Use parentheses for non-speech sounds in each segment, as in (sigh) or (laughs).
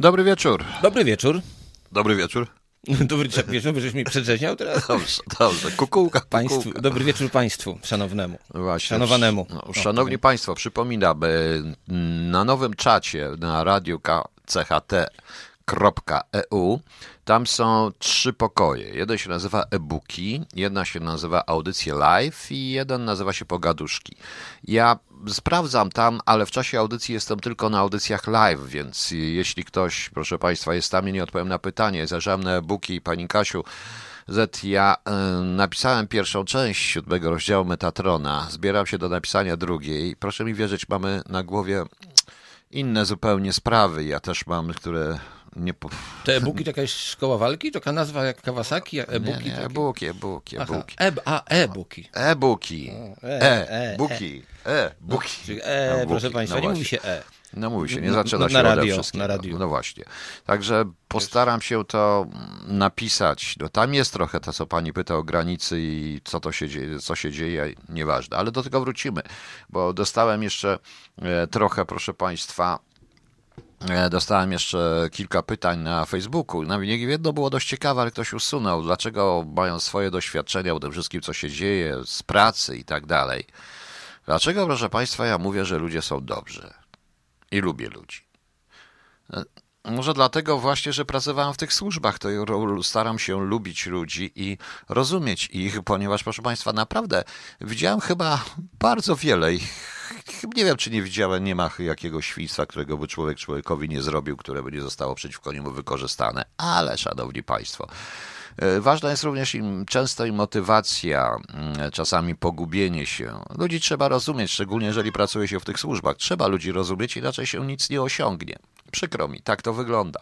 Dobry wieczór. Dobry wieczór. Dobry wieczór. (laughs) Dobry wieczór, bo żeś mi przedrzeźniał teraz? Dobrze, dobrze. Kukułka, Państwu, kukułka. dobry wieczór Państwu, szanownemu. Właśnie. Szanowanemu. No, szanowni Państwo, przypominam, e, na nowym czacie na radiu CHT.eu tam są trzy pokoje. Jeden się nazywa e-booki, jedna się nazywa audycje live i jeden nazywa się pogaduszki. Ja sprawdzam tam, ale w czasie audycji jestem tylko na audycjach live, więc jeśli ktoś, proszę Państwa, jest tam i nie odpowiem na pytanie, zajrzałem na e-booki, Pani Kasiu, Z, ja y, napisałem pierwszą część siódmego rozdziału Metatrona. Zbieram się do napisania drugiej. Proszę mi wierzyć, mamy na głowie inne zupełnie sprawy. Ja też mam, które nie. Po... Te e-booki to jakaś szkoła walki? To taka nazwa jak Kawasaki? Nie, E-booki? nie, takie? e-booki, e-booki, e-booki. e, a, e-booki. E-booki. e, e, E-booki. E-booki. Czyli e, E-booki. proszę Państwa, No nie mówi się e. No mówi się, nie Na- zaczyna się na radio, wszystkiego. na radiu. No właśnie. Także postaram się to napisać. No tam jest trochę to, co pani pyta o granicy i co to się dzieje, co się dzieje, nieważne. Ale do tego wrócimy, bo dostałem jeszcze e, trochę, proszę państwa, E, Dostałem jeszcze kilka pytań na Facebooku. Na jedno było dość ciekawe, ale ktoś usunął. Dlaczego mają swoje doświadczenia o tym wszystkim, co się dzieje z pracy i tak dalej. Dlaczego, proszę Państwa, ja mówię, że ludzie są dobrzy i lubię ludzi? E, Może dlatego właśnie, że pracowałem w tych służbach, to staram się lubić ludzi i rozumieć ich, ponieważ, proszę Państwa, naprawdę widziałem chyba bardzo wiele ich. Nie wiem, czy nie widziałem, nie ma jakiegoś świństwa, którego by człowiek człowiekowi nie zrobił, które by nie zostało przeciwko niemu wykorzystane. Ale, szanowni Państwo, e, ważna jest również im, często i motywacja, mm, czasami pogubienie się. Ludzi trzeba rozumieć, szczególnie jeżeli pracuje się w tych służbach. Trzeba ludzi rozumieć, inaczej się nic nie osiągnie. Przykro mi, tak to wygląda.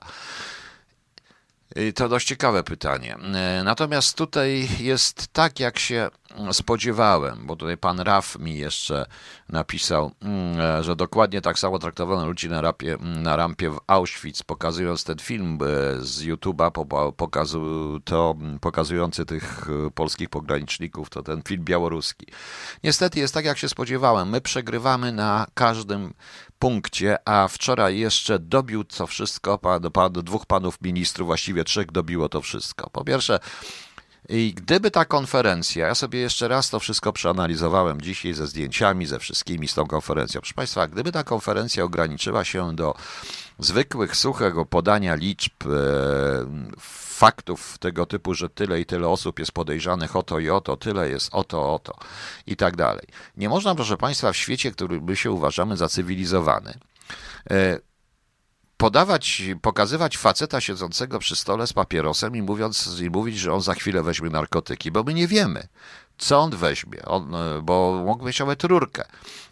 To dość ciekawe pytanie. E, Natomiast tutaj jest tak, jak się spodziewałem, bo tutaj pan Raf mi jeszcze napisał, mm, e, że dokładnie tak samo traktowano ludzi na, rapie, na rampie w Auschwitz, pokazując ten film e, z YouTube'a, po- pokazu, to mm, pokazujący tych e, polskich pograniczników, to ten film białoruski. Niestety jest tak, jak się spodziewałem. My przegrywamy na każdym punkcie, a wczoraj jeszcze dobił to wszystko, pan, pan, dwóch panów ministrów, właściwie trzech dobiło to wszystko. Po pierwsze, i gdyby ta konferencja, ja sobie jeszcze raz to wszystko przeanalizowałem dzisiaj ze zdjęciami, ze wszystkimi z tą konferencją. Proszę Państwa, gdyby ta konferencja ograniczyła się do zwykłych, suchego podania liczb, e, faktów tego typu, że tyle i tyle osób jest podejrzanych o to i o to, tyle jest o to, o to i tak dalej. Nie można, proszę Państwa, w świecie, który my się uważamy za cywilizowany, e, podawać, pokazywać faceta siedzącego przy stole z papierosem i, mówiąc, i mówić, że on za chwilę weźmie narkotyki, bo my nie wiemy, co on weźmie, on, e, bo mógł mieć nawet rurkę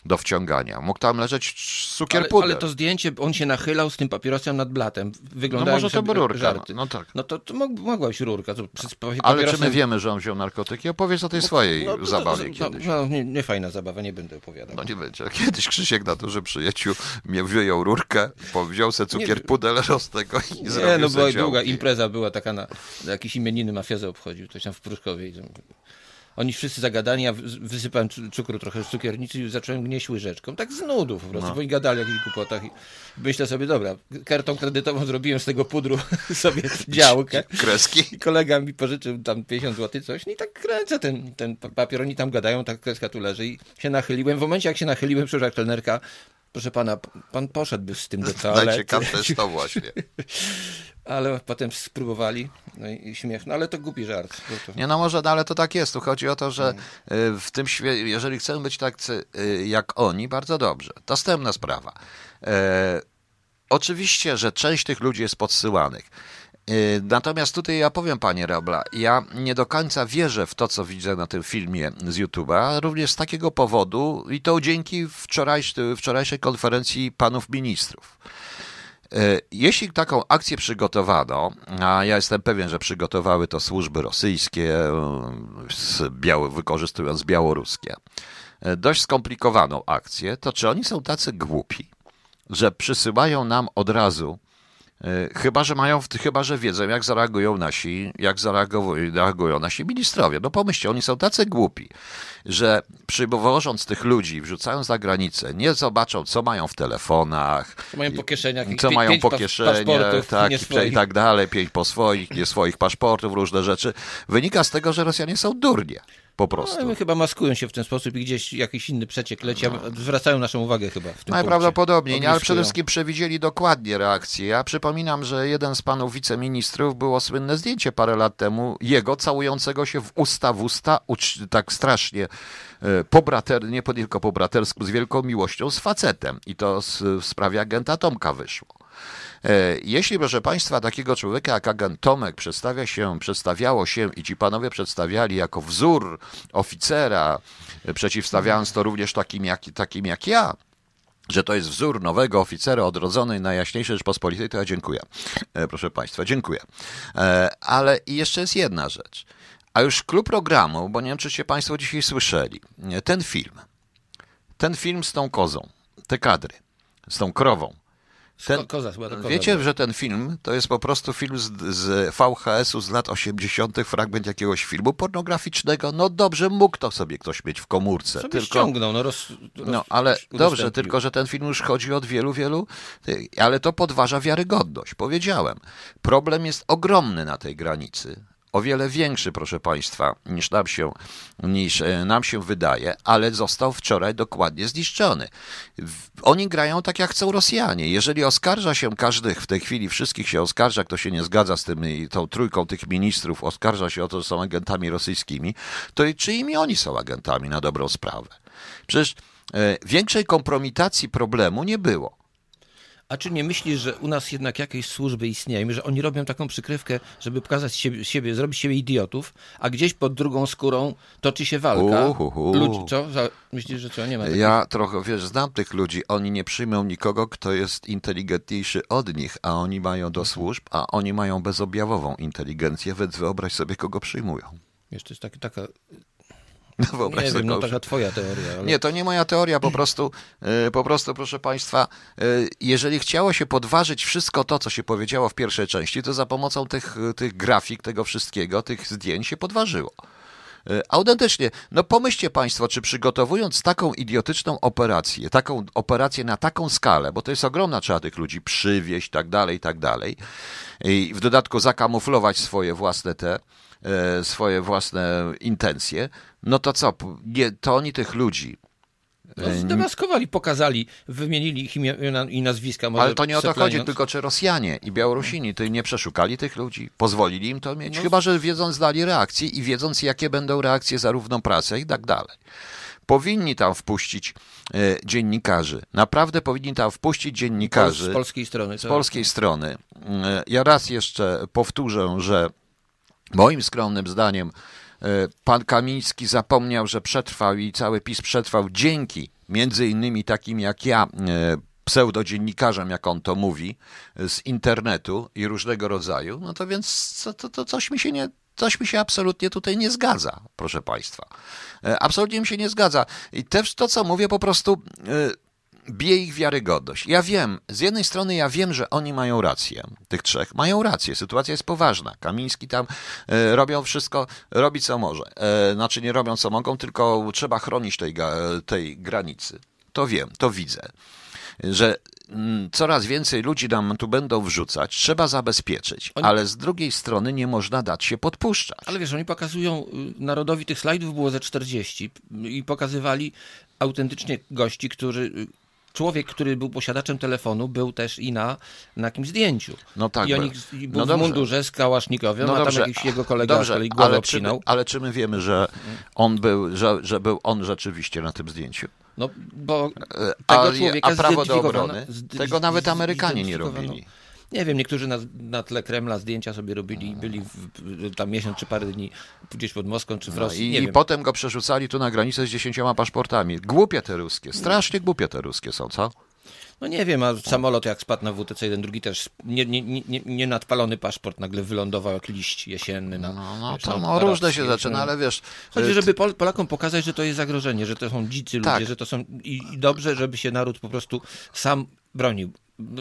do wciągania, mógł tam leżeć cukier Ale, ale to zdjęcie, on się nachylał z tym papierosem nad blatem. no Wyglądają może to rurka, żarty. no tak. No to, to mog, mogła być rurka. To Ale czy my wiemy, że on wziął narkotyki? Opowiedz o tej swojej No, to- zabawie no, kiedyś. No, nie, nie fajna zabawa, nie będę opowiadał. No nie będzie. (laughs) Kiedyś Krzysiek na dużym przyjęciu mnie wyjął rurkę, wziął se cukier Nie. puder (laughs) z tego i Nie, zrobił no se była długa impreza, była taka na, na jakieś imieniny mafiozę obchodził, ktoś tam w Pruszkowie. i tam- Oni wszyscy zagadani, ja wy- wysypałem cu- cukru trochę z cukiernicy i zacząłem gnieść łyżeczką. Tak z nudów po prostu, No. bo i gadali o jakichś głupotach. I myślę sobie, dobra, kartą kredytową (laughs) zrobiłem z tego pudru (laughs) sobie działkę. (laughs) Kreski? I kolega mi pożyczył tam 50 zł coś, no i tak kręcę ten, ten papier, oni tam gadają, tak kreska tu leży i się nachyliłem. W momencie jak się nachyliłem, przyszła kelnerka, proszę pana, pan poszedłby z tym do (laughs) toalety. jest to właśnie. (laughs) Ale potem spróbowali, no i, śmiech. No ale to głupi żart. To... Nie no może, no, ale to tak jest. Tu chodzi o to, że Mm. y, w tym świecie, jeżeli chcemy być tak y, jak oni, bardzo dobrze. Następna sprawa. E, oczywiście, że część tych ludzi jest podsyłanych. Y, Natomiast tutaj ja powiem, panie Rabla, ja nie do końca wierzę w to, co widzę na tym filmie z YouTube'a, również z takiego powodu i to dzięki wczorajsz, wczorajszej konferencji panów ministrów. E, Jeśli taką akcję przygotowano, a ja jestem pewien, że przygotowały to służby rosyjskie, z biały, wykorzystując białoruskie, e, dość skomplikowaną akcję, to czy oni są tacy głupi, że przysyłają nam od razu chyba, że mają, chyba, że wiedzą, jak zareagują nasi, jak zareagują nasi ministrowie. No pomyślcie, oni są tacy głupi, że przywożąc tych ludzi, wrzucając za granicę, nie zobaczą, co mają w telefonach. Co mają po kieszeniach. Co mają po kieszeniach, tak, i tak dalej, pięć po swoich, nie swoich paszportów, różne rzeczy. Wynika z tego, że Rosjanie są durnie. Po prostu. No, chyba maskują się w ten sposób i gdzieś jakiś inny przeciek leci, no. zwracają naszą uwagę chyba w tym Najprawdopodobniej, nie, ale przede wszystkim przewidzieli dokładnie reakcję. Ja przypominam, że jeden z panów wiceministrów było słynne zdjęcie parę lat temu, jego całującego się w usta w usta, tak strasznie e, pobraternie, nie tylko po bratersku, z wielką miłością z facetem. I to w sprawie agenta Tomka wyszło. E, jeśli, proszę Państwa, takiego człowieka jak agent Tomek przedstawia się, przedstawiało się i ci panowie przedstawiali jako wzór oficera, e, przeciwstawiając to również takim jak, takim jak ja, że to jest wzór nowego oficera odrodzonej Najjaśniejszej Rzeczpospolitej, to ja dziękuję. E, proszę Państwa, dziękuję. Ale jeszcze jest jedna rzecz. A już klub programu, bo nie wiem, czy się Państwo dzisiaj słyszeli, ten film, ten film z tą kozą, te kadry, z tą krową, ten, koza, koza, wiecie, że ten film to jest po prostu film z, z VHS-u z lat 80., fragment jakiegoś filmu pornograficznego. No dobrze, mógł to sobie ktoś mieć w komórce. Sobie tylko, ściągnął, no, roz, roz, no ale dobrze, tylko że ten film już chodzi od wielu, wielu, ale to podważa wiarygodność. Powiedziałem, problem jest ogromny na tej granicy o wiele większy, proszę Państwa, niż nam się, niż e, nam się wydaje, ale został wczoraj dokładnie zniszczony. Oni grają tak, jak chcą Rosjanie. Jeżeli oskarża się każdych, w tej chwili wszystkich się oskarża, kto się nie zgadza z tym, tą trójką tych ministrów, oskarża się o to, że są agentami rosyjskimi, to czyimi oni są agentami na dobrą sprawę? Przecież e, większej kompromitacji problemu nie było. A czy nie myślisz, że u nas jednak jakieś służby istnieją, że oni robią taką przykrywkę, żeby pokazać siebie, siebie zrobić siebie idiotów, a gdzieś pod drugą skórą toczy się walka? Uhuhu. Ludzi, co? Myślisz, że co? Nie ma Ja trochę, wiesz, znam tych ludzi. Oni nie przyjmą nikogo, kto jest inteligentniejszy od nich, a oni mają do służb, a oni mają bezobjawową inteligencję, więc wyobraź sobie, kogo przyjmują. Wiesz, to jest taki, taka wyobraź nie wiem, no taka twoja teoria. Ale... Nie, to nie moja teoria, po prostu, e, po prostu, proszę Państwa, e, jeżeli chciało się podważyć wszystko to, co się powiedziało w pierwszej części, to za pomocą tych, tych grafik, tego wszystkiego, tych zdjęć się podważyło. E, autentycznie, no pomyślcie Państwo, czy przygotowując taką idiotyczną operację, taką operację na taką skalę, bo to jest ogromna, trzeba tych ludzi przywieźć, tak dalej, tak dalej, i w dodatku zakamuflować swoje własne te, swoje własne intencje, no to co, nie, to oni tych ludzi no, e, zdemaskowali, pokazali, wymienili ich imiona i nazwiska. Ale to nie o to chodzi, tylko czy Rosjanie i Białorusini to nie przeszukali tych ludzi, pozwolili im to mieć, no. chyba że wiedząc dali reakcje i wiedząc jakie będą reakcje za równą pracę i tak dalej. Powinni tam wpuścić e, dziennikarzy. Naprawdę powinni tam wpuścić dziennikarzy. Z polskiej strony. Z polskiej strony. E, ja raz jeszcze powtórzę, że moim skromnym zdaniem E, pan Kamiński zapomniał, że przetrwał i cały PiS przetrwał dzięki między innymi takim jak ja, e, pseudodziennikarzem, jak on to mówi, z internetu i różnego rodzaju, no to więc to, to, to coś mi się nie, coś mi się absolutnie tutaj nie zgadza, proszę Państwa. E, absolutnie mi się nie zgadza. I też to, co mówię, po prostu bije ich wiarygodność. Ja wiem, z jednej strony ja wiem, że oni mają rację, tych trzech, mają rację, sytuacja jest poważna. Kamiński tam e, robią wszystko, robi co może. E, znaczy nie robią co mogą, tylko trzeba chronić tej, tej granicy. To wiem, to widzę. Że mm, coraz więcej ludzi nam tu będą wrzucać, trzeba zabezpieczyć, oni... ale z drugiej strony nie można dać się podpuszczać. Ale wiesz, oni pokazują, y, narodowi tych slajdów było ze 40 i pokazywali autentycznie gości, którzy y, człowiek, który był posiadaczem telefonu, był też i na, na jakimś zdjęciu. No tak. I, oni, i był no w mundurze z kałasznikowym, no a tam jakiś jego kolega dobrze, głowę ale czy, ale czy my wiemy, że on był, że, że był on rzeczywiście na tym zdjęciu? No, bo e, tego człowieka a prawo do obrony? Tego nawet Amerykanie nie robili. Nie wiem, niektórzy na, na tle Kremla zdjęcia sobie robili i byli w, tam miesiąc czy parę dni gdzieś pod Moskwą czy w no Rosji. No i, I potem go przerzucali tu na granicę z dziesięcioma paszportami. Głupie te ruskie, strasznie głupie te ruskie są, co? No nie wiem, a samolot jak spadł na WTC jeden drugi też nie, nie, nie, nie nadpalony paszport nagle wylądował jak liść jesienny. Na, no, no wiesz, to no, różne się zaczyna, ale wiesz... Chodzi, y, żeby Pol Polakom pokazać, że to jest zagrożenie, że to są dzicy ludzie, tak. że to są... I, I dobrze, żeby się naród po prostu sam bronił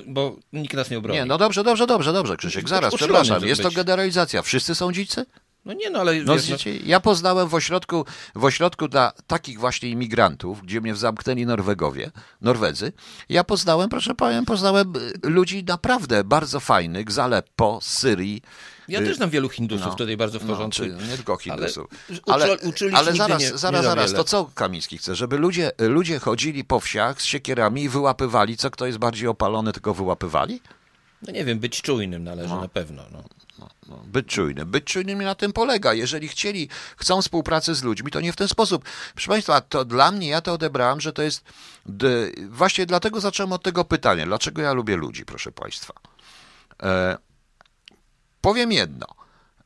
bo nikt nas nie obroni. Nie, no dobrze, dobrze, dobrze, dobrze, Krzysiek, zaraz, Uczulony przepraszam, to jest to być. generalizacja. Wszyscy są dzicy? No nie, no ale No, wiesz, no, wiecie, ja poznałem w ośrodku, w ośrodku dla takich właśnie imigrantów, gdzie mnie zamknęli Norwegowie, Norwedzy, ja poznałem, proszę powiem, poznałem y, ludzi naprawdę bardzo fajnych z Aleppo, z Syrii. Ja y, też znam wielu Hindusów no, tutaj bardzo w No, porządku. czy nie tylko Hindusów. Ale Ale, uczyli ale zaraz, nie- nie zaraz, za zaraz, to co Kamiński chce? Żeby ludzie, ludzie chodzili po wsiach z siekierami i wyłapywali, co kto jest bardziej opalony, tylko wyłapywali? No nie wiem, być czujnym należy No. na pewno. No. No, być czujnym. Być czujnym na tym polega. Jeżeli chcieli, chcą współpracy z ludźmi, to nie w ten sposób. Proszę Państwa, to dla mnie, ja to odebrałem, że to jest. Właśnie dlatego zacząłem od tego pytania. Dlaczego ja lubię ludzi, proszę Państwa? E, powiem jedno.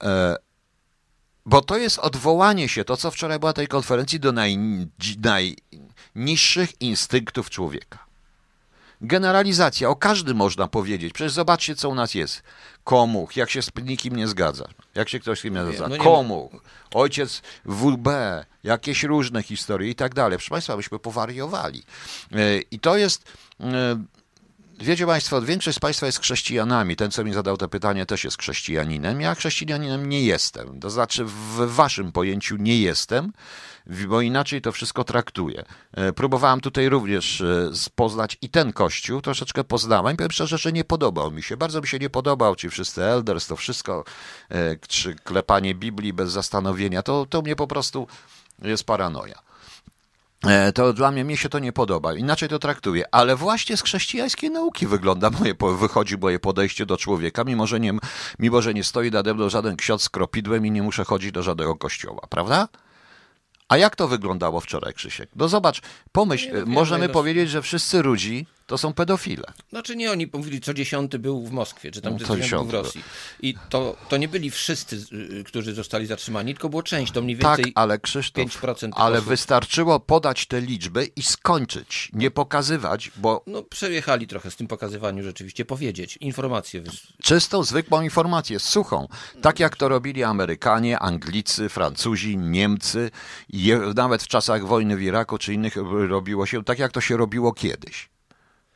E, bo to jest odwołanie się, to co wczoraj była tej konferencji, do naj, najniższych instynktów człowieka. Generalizacja, o każdym można powiedzieć. Przecież zobaczcie, co u nas jest. Komuch, jak się z nikim nie zgadza. Jak się ktoś z kim nie zgadza. no Komuch, ojciec WB, jakieś różne historie i tak dalej. Proszę Państwa, myśmy powariowali. E, I to jest... e, Wiecie Państwo, większość z Państwa jest chrześcijanami. Ten, co mi zadał to pytanie, też jest chrześcijaninem. Ja chrześcijaninem nie jestem. To znaczy, w Waszym pojęciu nie jestem, bo inaczej to wszystko traktuję. E, Próbowałem tutaj również e, poznać i ten kościół, troszeczkę poznałem. Powiem szczerze, że nie podobał mi się. Bardzo mi się nie podobał ci wszyscy elders, to wszystko, e, czy klepanie Biblii bez zastanowienia. To, to mnie po prostu jest paranoja. E, To dla mnie, mnie się to nie podoba. Inaczej to traktuję. Ale właśnie z chrześcijańskiej nauki wygląda moje, wychodzi moje podejście do człowieka, mimo że nie, mimo, że nie stoi nade mną żaden ksiądz z kropidłem i nie muszę chodzić do żadnego kościoła, prawda? A jak to wyglądało wczoraj, Krzysiek? No zobacz, pomyśl, Nie, no e, wiem, możemy no- powiedzieć, że wszyscy ludzi to są pedofile. Znaczy nie, oni mówili, co dziesiąty był w Moskwie, czy tam No, co dziesiąty był w Rosji. I to, to nie byli wszyscy, y, którzy zostali zatrzymani, tylko było część, to mniej Tak, więcej ale Krzysztof, 5% tych ale osób. wystarczyło podać te liczby i skończyć, nie pokazywać, bo No przejechali trochę z tym pokazywaniu rzeczywiście, powiedzieć, informacje. wys- czystą, zwykłą informację, suchą. Tak jak to robili Amerykanie, Anglicy, Francuzi, Niemcy, je, nawet w czasach wojny w Iraku czy innych robiło się tak, jak to się robiło kiedyś.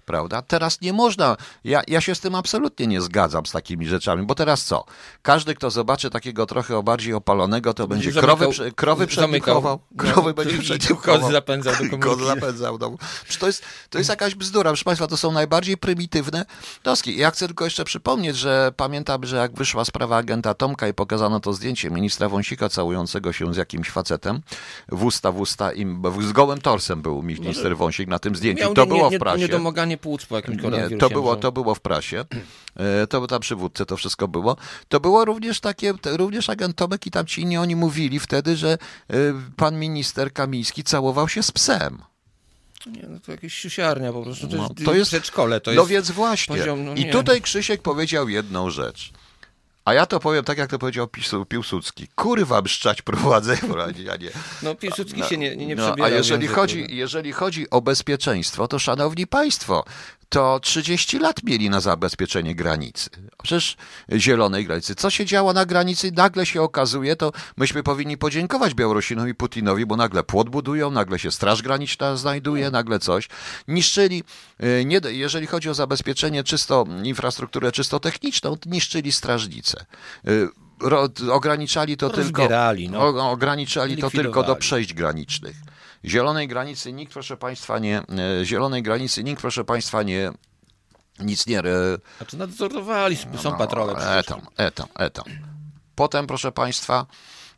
Prawda? Teraz nie można. Ja, ja się z tym absolutnie nie zgadzam z takimi rzeczami, bo teraz co? Każdy, kto zobaczy takiego trochę bardziej opalonego, to będzie zamykał- krowy, prze- krowy przedniuchował. no, Krowy będzie i przedniuchował. kozy zapędzał do. (laughs) Kozy zapędzał. No. Przecież To jest, to jest jakaś bzdura. Proszę Państwa, to są najbardziej prymitywne doski. Ja chcę tylko jeszcze przypomnieć, że pamiętam, że jak wyszła sprawa agenta Tomka i pokazano to zdjęcie ministra Wąsika całującego się z jakimś facetem w usta w usta im, z gołym torsem był minister Wąsik na tym zdjęciu. Miał to nie, było nie, w prasie. Niedomaganie płuc po jakimś Nie, koronawirusie. to było, to było w prasie. E, To tam przywódcy, to wszystko było. To było również takie, również agent Tomek i tam ci inni, oni mówili wtedy, że e, pan minister Kamiński całował się z psem. Nie, no to jakieś siusiarnia po prostu. To, No, jest, to jest- przedszkole, to no jest... więc właśnie. poziom, no I nie. tutaj Krzysiek powiedział jedną rzecz. A ja to powiem tak, jak to powiedział Piłsudski. Kurwa, brzczać prowadzę, a nie. No Piłsudski się nie, nie No, a jeżeli chodzi, no. jeżeli chodzi o bezpieczeństwo, to szanowni państwo, to 30 lat mieli na zabezpieczenie granicy. Przecież zielonej granicy. Co się działo na granicy? Nagle się okazuje, to myśmy powinni podziękować Białorusinowi Putinowi, bo nagle płot budują, nagle się Straż Graniczna znajduje, nagle coś. Niszczyli, e, nie, jeżeli chodzi o zabezpieczenie czysto, infrastrukturę czysto techniczną, niszczyli strażnice. E, ograniczali to tylko, Rozbierali, no. o, ograniczali to tylko do przejść granicznych. Zielonej granicy nikt, proszę Państwa, nie, e, zielonej granicy nikt, proszę Państwa, nie, nic nie, Znaczy nadzorowali, są patrole przecież. etam, etam, etam. Potem, proszę Państwa,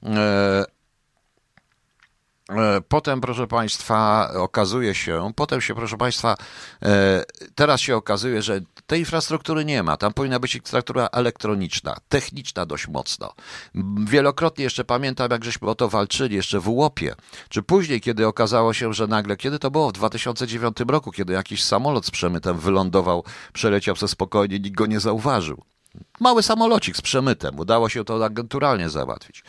e, Potem, proszę Państwa, okazuje się, potem się, proszę Państwa, e, teraz się okazuje, że tej infrastruktury nie ma. Tam powinna być infrastruktura elektroniczna, techniczna dość mocno. Wielokrotnie jeszcze pamiętam, jak żeśmy o to walczyli, jeszcze w Łopie, czy później, kiedy okazało się, że nagle, kiedy to było? W 2009 roku, kiedy jakiś samolot z przemytem wylądował, przeleciał sobie spokojnie, nikt go nie zauważył. Mały samolocik z przemytem. Udało się to agenturalnie załatwić.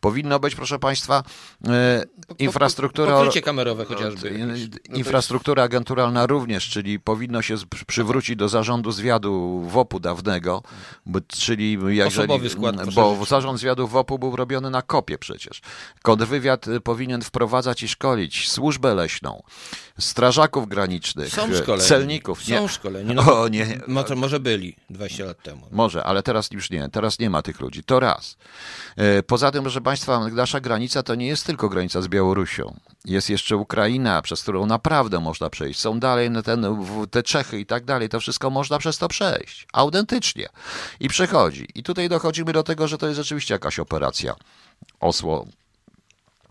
Powinno być, proszę Państwa, e, infrastruktura. Pokrycie kamerowe chociażby. No infrastruktura agenturalna również, czyli powinno się przywrócić do zarządu zwiadu WOP-u dawnego, czyli jeżeli, Osobowy skład. Bo zarząd zwiadu WOP-u był robiony na kopie przecież. Kontrwywiad powinien wprowadzać i szkolić służbę leśną, strażaków granicznych, celników. Są nie. szkoleni. No, (laughs) o, nie. Może, może byli 20 lat temu. Może, ale teraz już nie. Teraz nie ma tych ludzi. To raz. E, poza tym, proszę Państwa, nasza granica to nie jest tylko granica z Białorusią. Jest jeszcze Ukraina, przez którą naprawdę można przejść. Są dalej ten, te Czechy i tak dalej. To wszystko można przez to przejść. Autentycznie. I przechodzi. I tutaj dochodzimy do tego, że to jest rzeczywiście jakaś operacja osło,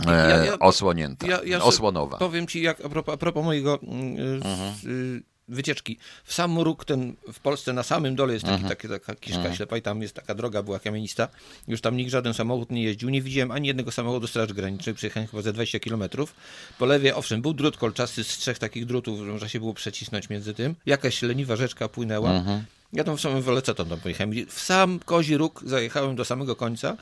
e, ja, ja, osłonięta, ja, ja osłonowa. Powiem ci, jak a propos, a propos mojego mm, mhm. y, wycieczki. W sam róg ten w Polsce na samym dole jest taki, mhm. taki, taka kiszka mhm. ślepa i tam jest taka droga, była kamienista. Już tam nikt żaden samochód nie jeździł. Nie widziałem ani jednego samochodu Straży Granicznej. Przyjechałem chyba ze 20 kilometrów. Po lewie, owszem, był drut kolczasty z trzech takich drutów, że można się było przecisnąć między tym. Jakaś leniwa rzeczka płynęła. Mhm. Ja tam w samym Woleceton tam pojechałem. W sam kozi róg zajechałem do samego końca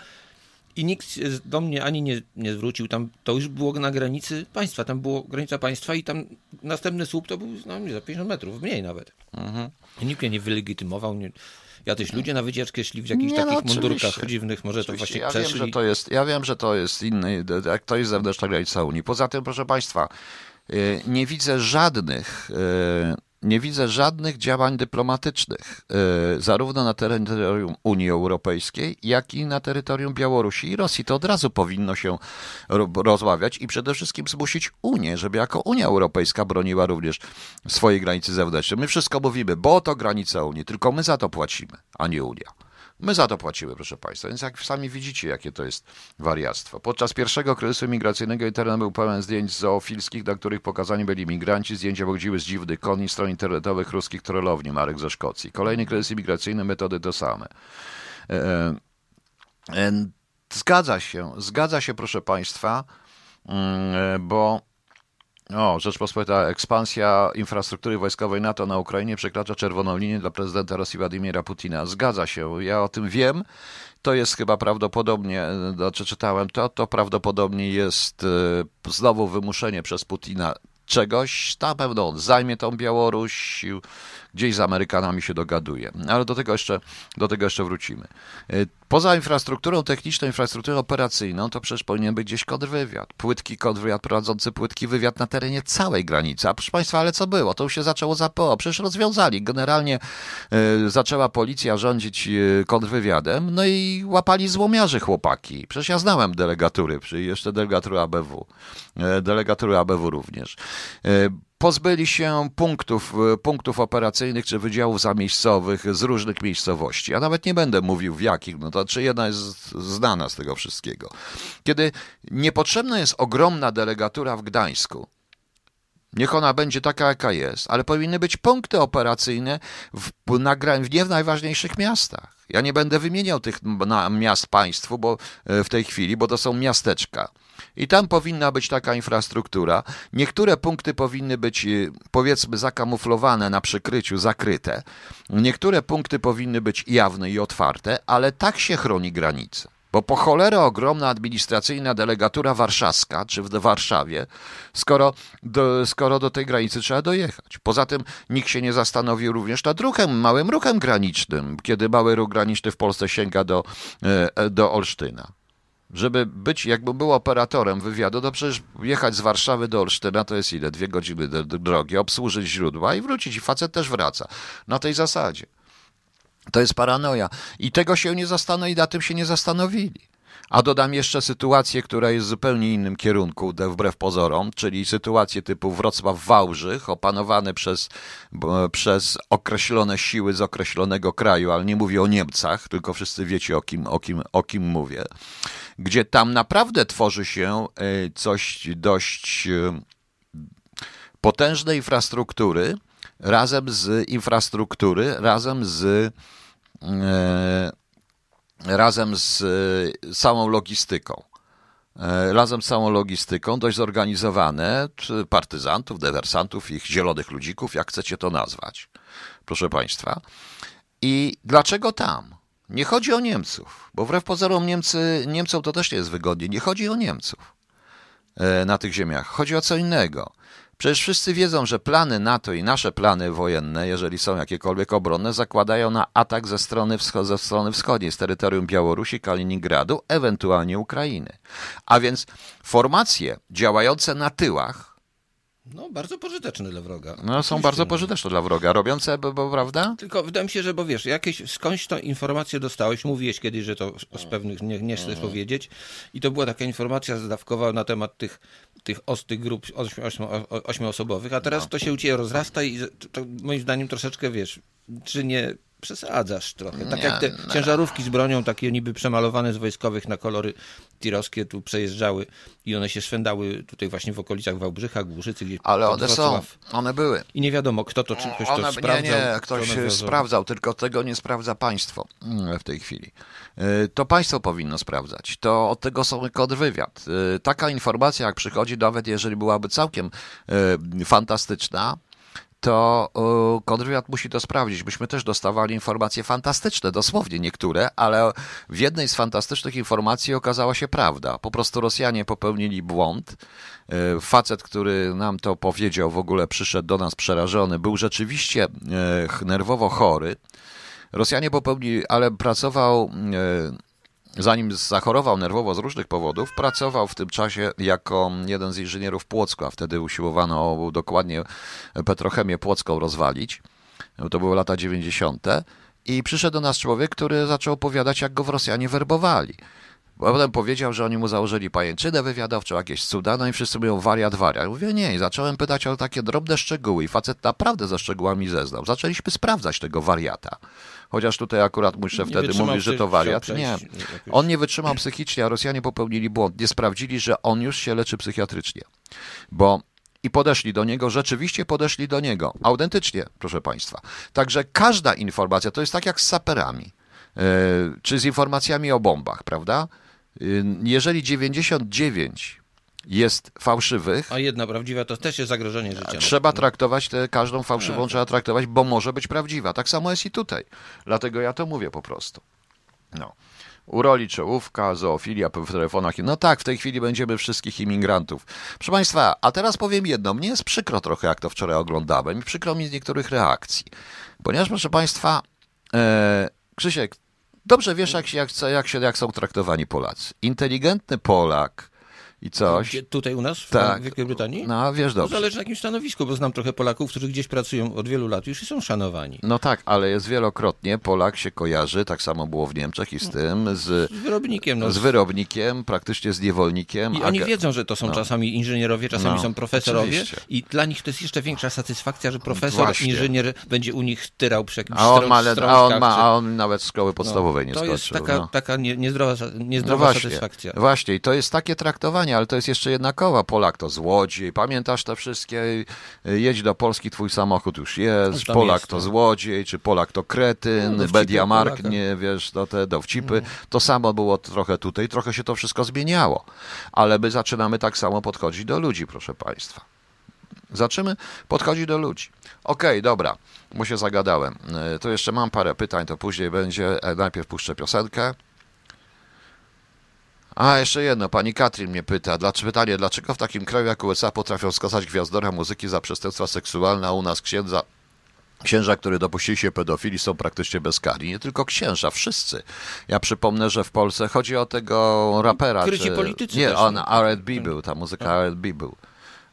i nikt do mnie ani nie, nie zwrócił. Tam to już było na granicy państwa. Tam było granica państwa i tam następny słup to był no, nie, za 50 metrów, mniej nawet. Mhm. I nikt mnie nie wylegitymował. Nie, Jacyś ludzie na wycieczkę szli w jakichś nie, takich no, mundurkach dziwnych, może oczywiście. to właśnie ja przeszli. Wiem, że to jest, ja wiem, że to jest inny, jak to jest zewnętrzna granica Unii. Poza tym, proszę Państwa, y, nie widzę żadnych y, nie widzę żadnych działań dyplomatycznych, e, zarówno na terytorium Unii Europejskiej, jak i na terytorium Białorusi i Rosji. To od razu powinno się rozmawiać i przede wszystkim zmusić Unię, żeby jako Unia Europejska broniła również swojej granicy zewnętrznej. My wszystko mówimy, bo to granica Unii, tylko my za to płacimy, a nie Unia. My za to płacimy, proszę Państwa, więc jak sami widzicie, jakie to jest wariactwo. Podczas pierwszego kryzysu migracyjnego internet był pełen zdjęć zoofilskich, na których pokazani byli migranci. Zdjęcia pochodziły z dziwnych koni stron internetowych ruskich trollowni Marek ze Szkocji. Kolejny kryzys imigracyjny, metody to same. E, e, zgadza się, zgadza się, proszę Państwa, mm, e, bo o, Rzeczpospolita ekspansja infrastruktury wojskowej NATO na Ukrainie przekracza czerwoną linię dla prezydenta Rosji Władimira Putina. Zgadza się, ja o tym wiem. To jest chyba prawdopodobnie, znaczy czytałem to, to prawdopodobnie jest e, znowu wymuszenie przez Putina czegoś, na pewno on zajmie tą Białoruś, gdzieś z Amerykanami się dogaduje. Ale do tego jeszcze, do tego jeszcze wrócimy. E, poza infrastrukturą techniczną, infrastrukturą operacyjną, to przecież powinien być gdzieś kontrwywiad. Płytki kontrwywiad prowadzący płytki wywiad na terenie całej granicy. A proszę Państwa, ale co było? To już się zaczęło za PO. Przecież rozwiązali. Generalnie y, zaczęła policja rządzić y, kontrwywiadem, no i łapali złomiarzy chłopaki. Przecież ja znałem delegatury, jeszcze delegatury ABW. Y, delegatury ABW również pozbyli się punktów, e, punktów operacyjnych czy wydziałów zamiejscowych z różnych miejscowości. Ja nawet nie będę mówił w jakich, no to czy jedna jest znana z tego wszystkiego. Kiedy niepotrzebna jest ogromna delegatura w Gdańsku, Niech ona będzie taka, jaka jest, ale powinny być punkty operacyjne w, na, nie w najważniejszych miastach. Ja nie będę wymieniał tych miast państwu bo, e, w tej chwili, bo to są miasteczka. I tam powinna być taka infrastruktura. Niektóre punkty powinny być, y, powiedzmy, zakamuflowane na przykryciu, zakryte. Niektóre punkty powinny być jawne i otwarte, ale tak się chroni granice. Bo po cholerę ogromna administracyjna delegatura warszawska, czy w Warszawie, skoro do, skoro do tej granicy trzeba dojechać. Poza tym nikt się nie zastanowił również nad ruchem, małym ruchem granicznym, kiedy mały ruch graniczny w Polsce sięga do, e, do Olsztyna żeby być, jakby był operatorem wywiadu, to przecież jechać z Warszawy do Olsztyna to jest ile? Dwie godziny drogi, obsłużyć źródła i wrócić. I facet też wraca. Na tej zasadzie. To jest paranoja. I tego się nie zastanowili, i na tym się nie zastanowili. A dodam jeszcze sytuację, która jest w zupełnie innym kierunku, wbrew pozorom, czyli sytuację typu Wrocław-Wałbrzych, opanowane przez, przez określone siły z określonego kraju, ale nie mówię o Niemcach, tylko wszyscy wiecie o kim, o kim, o kim mówię, gdzie tam naprawdę tworzy się e, coś dość e, potężnej infrastruktury, razem z infrastruktury, razem z e, razem z e, całą logistyką. E, razem z całą logistyką, dość zorganizowane, partyzantów, dywersantów, ich zielonych ludzików, jak chcecie to nazwać, proszę Państwa. I dlaczego tam? Nie chodzi o Niemców, bo wbrew pozorom Niemcy, Niemcom to też nie jest wygodnie. Nie chodzi o Niemców e, na tych ziemiach. Chodzi o co innego. Przecież wszyscy wiedzą, że plany NATO i nasze plany wojenne, jeżeli są jakiekolwiek obronne, zakładają na atak ze strony, ze strony wschodniej, z terytorium Białorusi, Kaliningradu, ewentualnie Ukrainy. A więc formacje działające na tyłach No, bardzo pożyteczne dla wroga. no, są bardzo no. pożyteczne dla wroga, robiące, bo, bo, prawda? Tylko wydaje mi się, że bo wiesz, jakieś skądś tą informację dostałeś, mówiłeś kiedyś, że to z pewnych nie, nie chcesz powiedzieć i to była taka informacja zdawkowa na temat tych, tych ostych grup ośmi, ośmi, ośmioosobowych, a teraz to się u ciebie rozrasta i to moim zdaniem troszeczkę, wiesz, czy nie przesadzasz trochę. Tak Nie, jak te no. ciężarówki z bronią, takie niby przemalowane z wojskowych na kolory tirowskie tu przejeżdżały i one się szwędały tutaj właśnie w okolicach Wałbrzycha, Głuszycy, gdzieś Ale one są, one były. I nie wiadomo, kto to, czy ktoś One, to nie, sprawdzał. nie, czy ktoś sprawdzał, tylko tego nie sprawdza państwo mm, w tej chwili. Y, To państwo powinno sprawdzać. To od tego są kontrwywiad. Y, Taka informacja, jak przychodzi, nawet jeżeli byłaby całkiem y, fantastyczna, to y, kontrwywiad musi to sprawdzić. Myśmy też dostawali informacje fantastyczne, dosłownie niektóre, ale w jednej z fantastycznych informacji okazała się prawda. Po prostu Rosjanie popełnili błąd. Y, Facet, który nam to powiedział, w ogóle przyszedł do nas przerażony, był rzeczywiście ch- nerwowo chory. Rosjanie popełnili, ale pracował, e, zanim zachorował nerwowo z różnych powodów, pracował w tym czasie jako jeden z inżynierów Płocka. Wtedy usiłowano dokładnie petrochemię płocką rozwalić. To były lata 90. I przyszedł do nas człowiek, który zaczął opowiadać, jak go w Rosjanie werbowali. Potem powiedział, że oni mu założyli pajęczynę wywiadowczą, jakieś cuda, no i wszyscy mówią wariat, wariat. Mówię, nie, i zacząłem pytać o takie drobne szczegóły i facet naprawdę ze szczegółami zeznał. Zaczęliśmy sprawdzać tego wariata. Chociaż tutaj akurat mój szef Nie wtedy mówi, że to wariat. Nie, on nie wytrzymał psychicznie, a Rosjanie popełnili błąd. Nie sprawdzili, że on już się leczy psychiatrycznie. Bo i podeszli do niego, rzeczywiście podeszli do niego. Autentycznie, proszę Państwa. Także każda informacja, to jest tak jak z saperami, e, czy z informacjami o bombach, prawda? E, Jeżeli 99 jest fałszywych, A jedna prawdziwa to też jest zagrożenie życia. no. Trzeba traktować tę każdą fałszywą, Tak. trzeba traktować, bo może być prawdziwa. Tak samo jest i tutaj. Dlatego ja to mówię po prostu. No. Uroli czołówka, zoofilia w telefonach. No tak, w tej chwili będziemy wszystkich imigrantów. Proszę Państwa, a teraz powiem jedno. Mnie jest przykro trochę, jak to wczoraj oglądałem i przykro mi z niektórych reakcji. Ponieważ, proszę Państwa, e, Krzysiek, dobrze wiesz, jak, się, jak, jak, się, jak są traktowani Polacy. Inteligentny Polak i coś. Gdzie, tutaj u nas, w Tak. Wielkiej Brytanii? No, wiesz To dobrze. zależy na jakim stanowisku, bo znam trochę Polaków, którzy gdzieś pracują od wielu lat już i są szanowani. No tak, ale jest wielokrotnie Polak się kojarzy, tak samo było w Niemczech i z tym, z, Z wyrobnikiem. No. z wyrobnikiem, praktycznie z niewolnikiem. I oni wiedzą, że to są czasami inżynierowie, czasami No, są profesorowie oczywiście. i dla nich to jest jeszcze większa satysfakcja, że profesor, Właśnie. inżynier będzie u nich tyrał przy jakichś a on, ma, a, on ma, a on nawet szkoły no, podstawowej nie To skończył. jest taka, no. taka nie, niezdrowa, No niezdrowa właśnie, satysfakcja. właśnie, i to jest takie traktowanie, ale to jest jeszcze jedna koła. Polak to złodziej. Pamiętasz te wszystkie, jedź do Polski, twój samochód już jest, tam Polak jest, to no. złodziej, czy Polak to No, kretyn, Mediamarkt, Polaka. nie, wiesz, to te dowcipy. To samo było trochę tutaj, trochę się to wszystko zmieniało. Ale my zaczynamy tak samo podchodzić do ludzi, proszę Państwa. Zaczymy podchodzić do ludzi. Okej, dobra, bo się zagadałem. Y, To jeszcze mam parę pytań, to później będzie. E, Najpierw puszczę piosenkę. A, jeszcze jedno. Pani Katrin mnie pyta, dlaczego, pytanie, dlaczego w takim kraju jak USA potrafią skazać gwiazdora muzyki za przestępstwa seksualne, a u nas księdza, księża, które dopuścili się pedofilii, są praktycznie bezkarni. Nie tylko księża, wszyscy. Ja przypomnę, że w Polsce chodzi o tego rapera. Kryci politycy Nie, też, on no. R&B był, ta muzyka R&B był.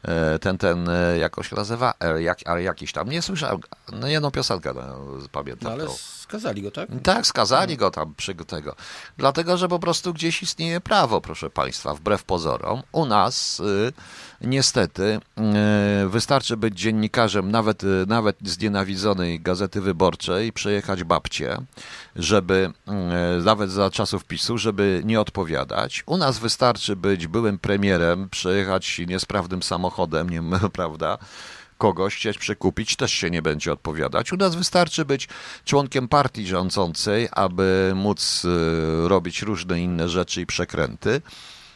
E, Ten, ten, e, jakoś nazywa, R, jak, ale jakiś tam, nie słyszałem, no jedną piosenkę no, pamiętam. No, ale. Skazali go, tak? Tak, skazali go tam przy tego. Dlatego, że po prostu gdzieś istnieje prawo, proszę Państwa, wbrew pozorom. U nas y, niestety y, wystarczy być dziennikarzem nawet, y, nawet znienawidzonej Gazety Wyborczej, przejechać babcię, żeby y, nawet za czasów PiSu, żeby nie odpowiadać. U nas wystarczy być byłym premierem, przejechać niesprawnym samochodem, nie (laughs) prawda? Kogoś chcieć przekupić, też się nie będzie odpowiadać. U nas wystarczy być członkiem partii rządzącej, aby móc y, robić różne inne rzeczy i przekręty.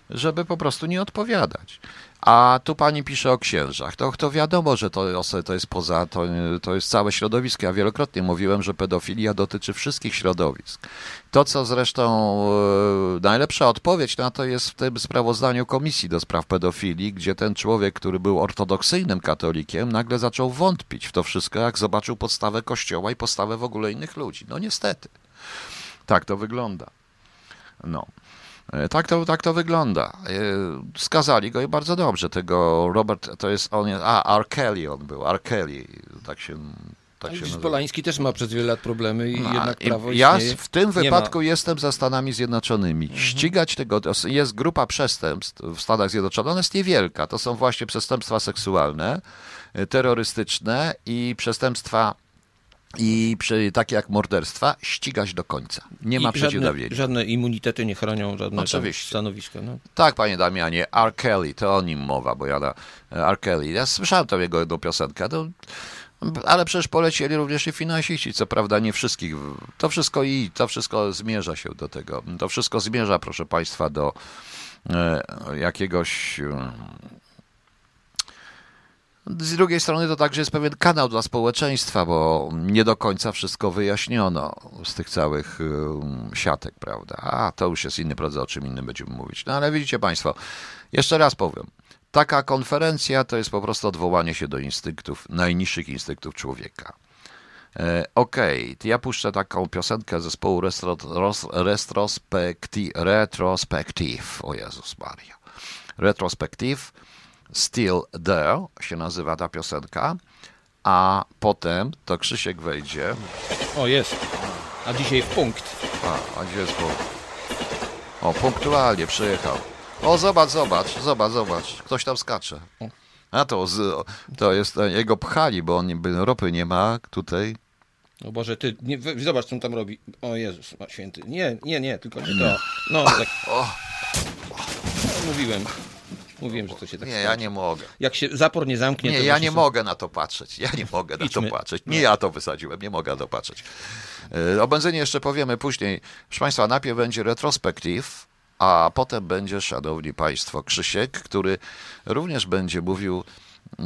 żeby po prostu nie odpowiadać. A tu pani pisze o księżach. To, to wiadomo, że to, to jest poza, to, to jest całe środowisko. Ja wielokrotnie mówiłem, że pedofilia dotyczy wszystkich środowisk. To, co zresztą e, najlepsza odpowiedź na to jest w tym sprawozdaniu Komisji do Spraw Pedofilii, gdzie ten człowiek, który był ortodoksyjnym katolikiem, nagle zaczął wątpić w to wszystko, jak zobaczył podstawę Kościoła i postawę w ogóle innych ludzi. No niestety. Tak to wygląda. No. E, tak to, tak to wygląda. E, skazali go i bardzo dobrze. Tego Robert, to jest on, a R. Kelly on był, R. Kelly, tak się tak. Polański też ma przez wiele lat problemy i No, jednak prawo ja istnieje. w tym wypadku ma. jestem za Stanami Zjednoczonymi. Ścigać tego, jest grupa przestępstw w Stanach Zjednoczonych, ona jest niewielka. To są właśnie przestępstwa seksualne, y, terrorystyczne i przestępstwa i przy, takie jak morderstwa ścigać do końca. Nie ma przeciwdawienia. żadne immunitety nie chronią żadne tam Oczywiście. stanowiska. No. Tak, panie Damianie, R. Kelly, to o nim mowa, bo ja na R. Kelly, ja słyszałem tą jego jedną piosenkę, to, ale przecież polecieli również i finansiści, co prawda nie wszystkich. To wszystko i to wszystko zmierza się do tego. To wszystko zmierza, proszę państwa, do e, jakiegoś. Z drugiej strony to także jest pewien kanał dla społeczeństwa, bo nie do końca wszystko wyjaśniono z tych całych ym, siatek, prawda? A to już jest inny proces, o czym innym będziemy mówić. No ale widzicie Państwo, jeszcze raz powiem. Taka konferencja to jest po prostu odwołanie się do instynktów, najniższych instynktów człowieka. E, Okej, to ja puszczę taką piosenkę zespołu Restro, ros, retrospekti, Retrospective. O Jezus Maria. Retrospective. Still There się nazywa ta piosenka. A potem to Krzysiek wejdzie. O, jest. A dzisiaj w punkt. A, a gdzie jest punkt? O, punktualnie przyjechał. O, zobacz, zobacz, zobacz, zobacz. Ktoś tam skacze. A to, z, to jest, jego pchali, bo on ropy nie ma tutaj. O Boże, ty, nie, zobacz, co on tam robi. O Jezus, święty. Nie, nie, nie, tylko nie to. No, tak. O. Mówiłem. Mówiłem, że to się tak Nie, skończy. ja nie mogę. Jak się zapor nie zamknie, Nie, ja nie są- mogę na to patrzeć. Ja nie mogę na Idźmy. to patrzeć. Nie ja to wysadziłem, nie mogę na to patrzeć. E, O benzynie jeszcze powiemy później. Proszę Państwa, najpierw będzie retrospektyw, a potem będzie, szanowni Państwo, Krzysiek, który również będzie mówił, (laughs)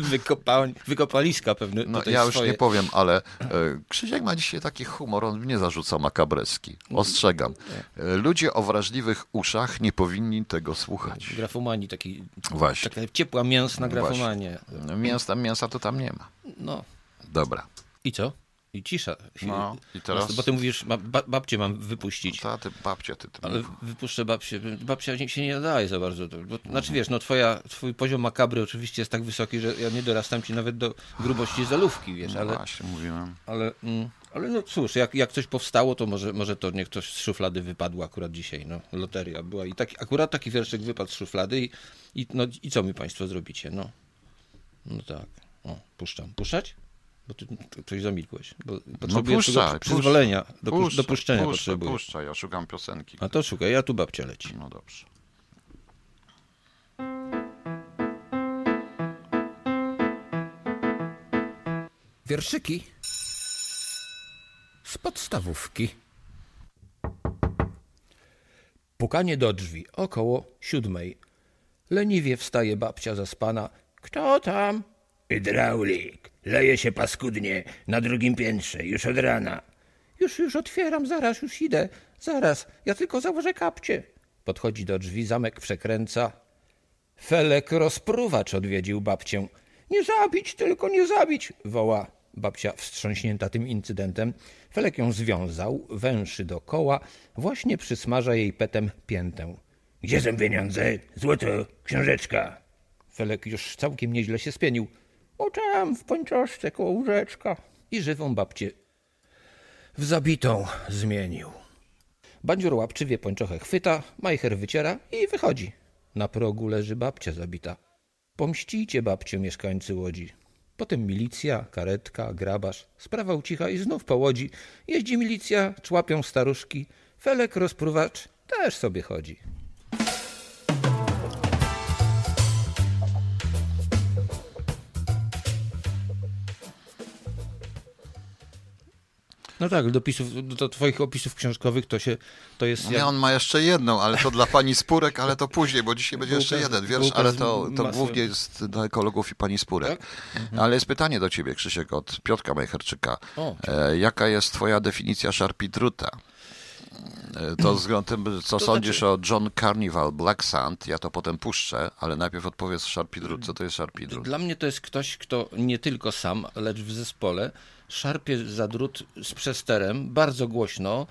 (laughs) Wykopa... Wykopaliska pewne no ja już swoje. nie powiem, ale e, Krzysiek ma dzisiaj taki humor, on mnie zarzuca makabreski. Ostrzegam. E, Ludzie o wrażliwych uszach nie powinni tego słuchać. Grafomanii, taki, Właśnie. taka ciepła mięsna grafomania. Mięsa, mięsa to tam nie ma. No. Dobra. I co? I cisza. No, i teraz- Bo ty mówisz, ba, babcię mam wypuścić. Ta, ty babcia, ty, ty Ale wypuszczę babcię. Babcia się nie nadaje za bardzo. Bo, znaczy wiesz, no twoja, twój poziom makabry oczywiście jest tak wysoki, że ja nie dorastam ci nawet do grubości zalówki, wiesz, No ale, właśnie, mówiłem. ale, mm, ale no cóż, jak, jak coś powstało, to może, może to niech coś z szuflady wypadło akurat dzisiaj, no, loteria była i taki, akurat taki wierszyk wypadł z szuflady i, i, no, i co mi państwo zrobicie, no. No tak, o, puszczam. Puszczać? Bo ty ty- coś zamilkłeś, bo puszczaj, przy- przyzwolenia, do, puszczaj, pusz- do puszczenia puszczaj, potrzebuję. Puszczaj, ja szukam piosenki. A to szukaj, ja tu babcia leci. No dobrze. Wierszyki z podstawówki. Pukanie do drzwi około siódmej. Leniwie wstaje babcia zaspana. Kto tam? Hydraulik. Leje się paskudnie na drugim piętrze, już od rana. Już, już otwieram, zaraz, już idę. Zaraz, ja tylko założę kapcie. Podchodzi do drzwi, zamek przekręca. Felek rozpruwacz odwiedził babcię. Nie zabić, tylko nie zabić, woła babcia wstrząśnięta tym incydentem. Felek ją związał, węszy dookoła, właśnie przysmaża jej petem piętę. Gdzie są pieniądze? Złoto, książeczka. Felek już całkiem nieźle się spienił. O tam, w pończoszce koło łóżeczka. I żywą babcię w zabitą zmienił. Bandziur łapczywie pończochę chwyta, majcher wyciera i wychodzi. Na progu leży babcia zabita. Pomścicie babcię mieszkańcy Łodzi. Potem milicja, karetka, grabarz. Sprawa ucicha i znów po Łodzi. Jeździ milicja, człapią staruszki. Felek rozpruwacz też sobie chodzi. No tak, do, pisów, do twoich opisów książkowych to się, to jest... Nie, on ma jeszcze jedną, ale to dla pani Spurek, ale to później, bo dzisiaj będzie jeszcze jeden wiersz, ale to, to głównie jest dla ekologów i pani Spurek. Tak? Mhm. Ale jest pytanie do ciebie, Krzysiek, od Piotrka Majcherczyka. E, jaka jest twoja definicja szarpidruta? E, to względem, co to sądzisz znaczy... o John Carnival Black Sand? Ja to potem puszczę, ale najpierw odpowiedz Sharpie Co to jest Sharpie Dla mnie to jest ktoś, kto nie tylko sam, lecz w zespole. Szarpie za drut z przesterem, bardzo głośno,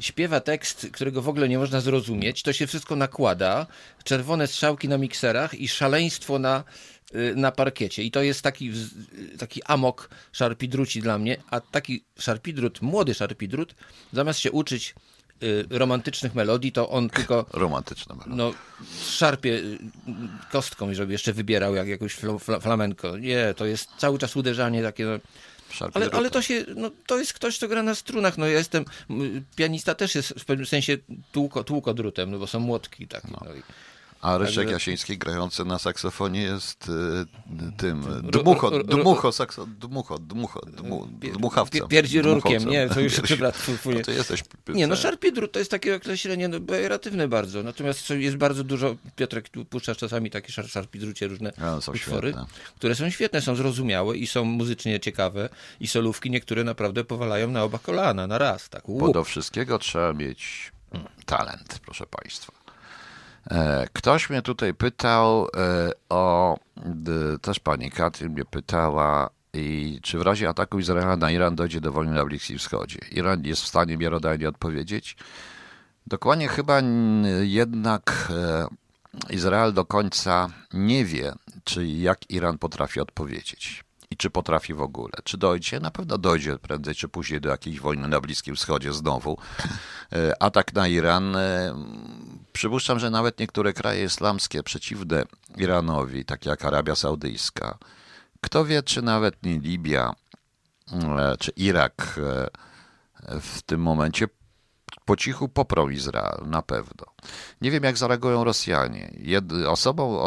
śpiewa tekst, którego w ogóle nie można zrozumieć, to się wszystko nakłada, czerwone strzałki na mikserach i szaleństwo na, y, na parkiecie. I to jest taki, taki amok szarpidruci dla mnie, a taki szarpidrut, młody szarpidrut, zamiast się uczyć Y, romantycznych melodii, to on tylko... (laughs) Romantyczne melodie. No, szarpie y, kostką, żeby jeszcze wybierał jak, jakąś flamenko. Nie, to jest cały czas uderzanie takie... No, ale, ale to się, no, to jest ktoś, kto gra na strunach. No ja jestem, pianista też jest w pewnym sensie tłuko, tłukodrutem, no bo są młotki takie. No. No a Ryszek. Jasiński grający na saksofonie jest y, tym dmucho, dmucho, sakso, dmucho, dmucho, dmu, dmuchawcem. Pierdzi rurkiem, nie, to już. (laughs) No to jesteś... Nie, no szarpidrut to jest takie określenie no, pejoratywne bardzo, natomiast jest bardzo dużo, Piotrek, tu puszczasz czasami takie szar, szarpidrucie różne ja, utwory, świetne. które są świetne, są zrozumiałe i są muzycznie ciekawe i solówki niektóre naprawdę powalają na oba kolana, na raz. Tak. Bo do wszystkiego trzeba mieć talent, proszę Państwa. E, ktoś mnie tutaj pytał e, o, też pani Katrin mnie pytała, i czy w razie ataku Izraela na Iran dojdzie do wojny na Bliskim Wschodzie? Iran jest w stanie miarodajnie odpowiedzieć? Dokładnie chyba jednak e, Izrael do końca nie wie, czy jak Iran potrafi odpowiedzieć i czy potrafi w ogóle. Czy dojdzie? Na pewno dojdzie prędzej czy później do jakiejś wojny na Bliskim Wschodzie znowu. Atak na Iran. E, przypuszczam, że nawet niektóre kraje islamskie przeciwne Iranowi, takie jak Arabia Saudyjska, kto wie, czy nawet nie Libia, e, czy Irak w tym momencie po cichu poprą Izrael, na pewno. Nie wiem, jak zareagują Rosjanie. Jed osobą,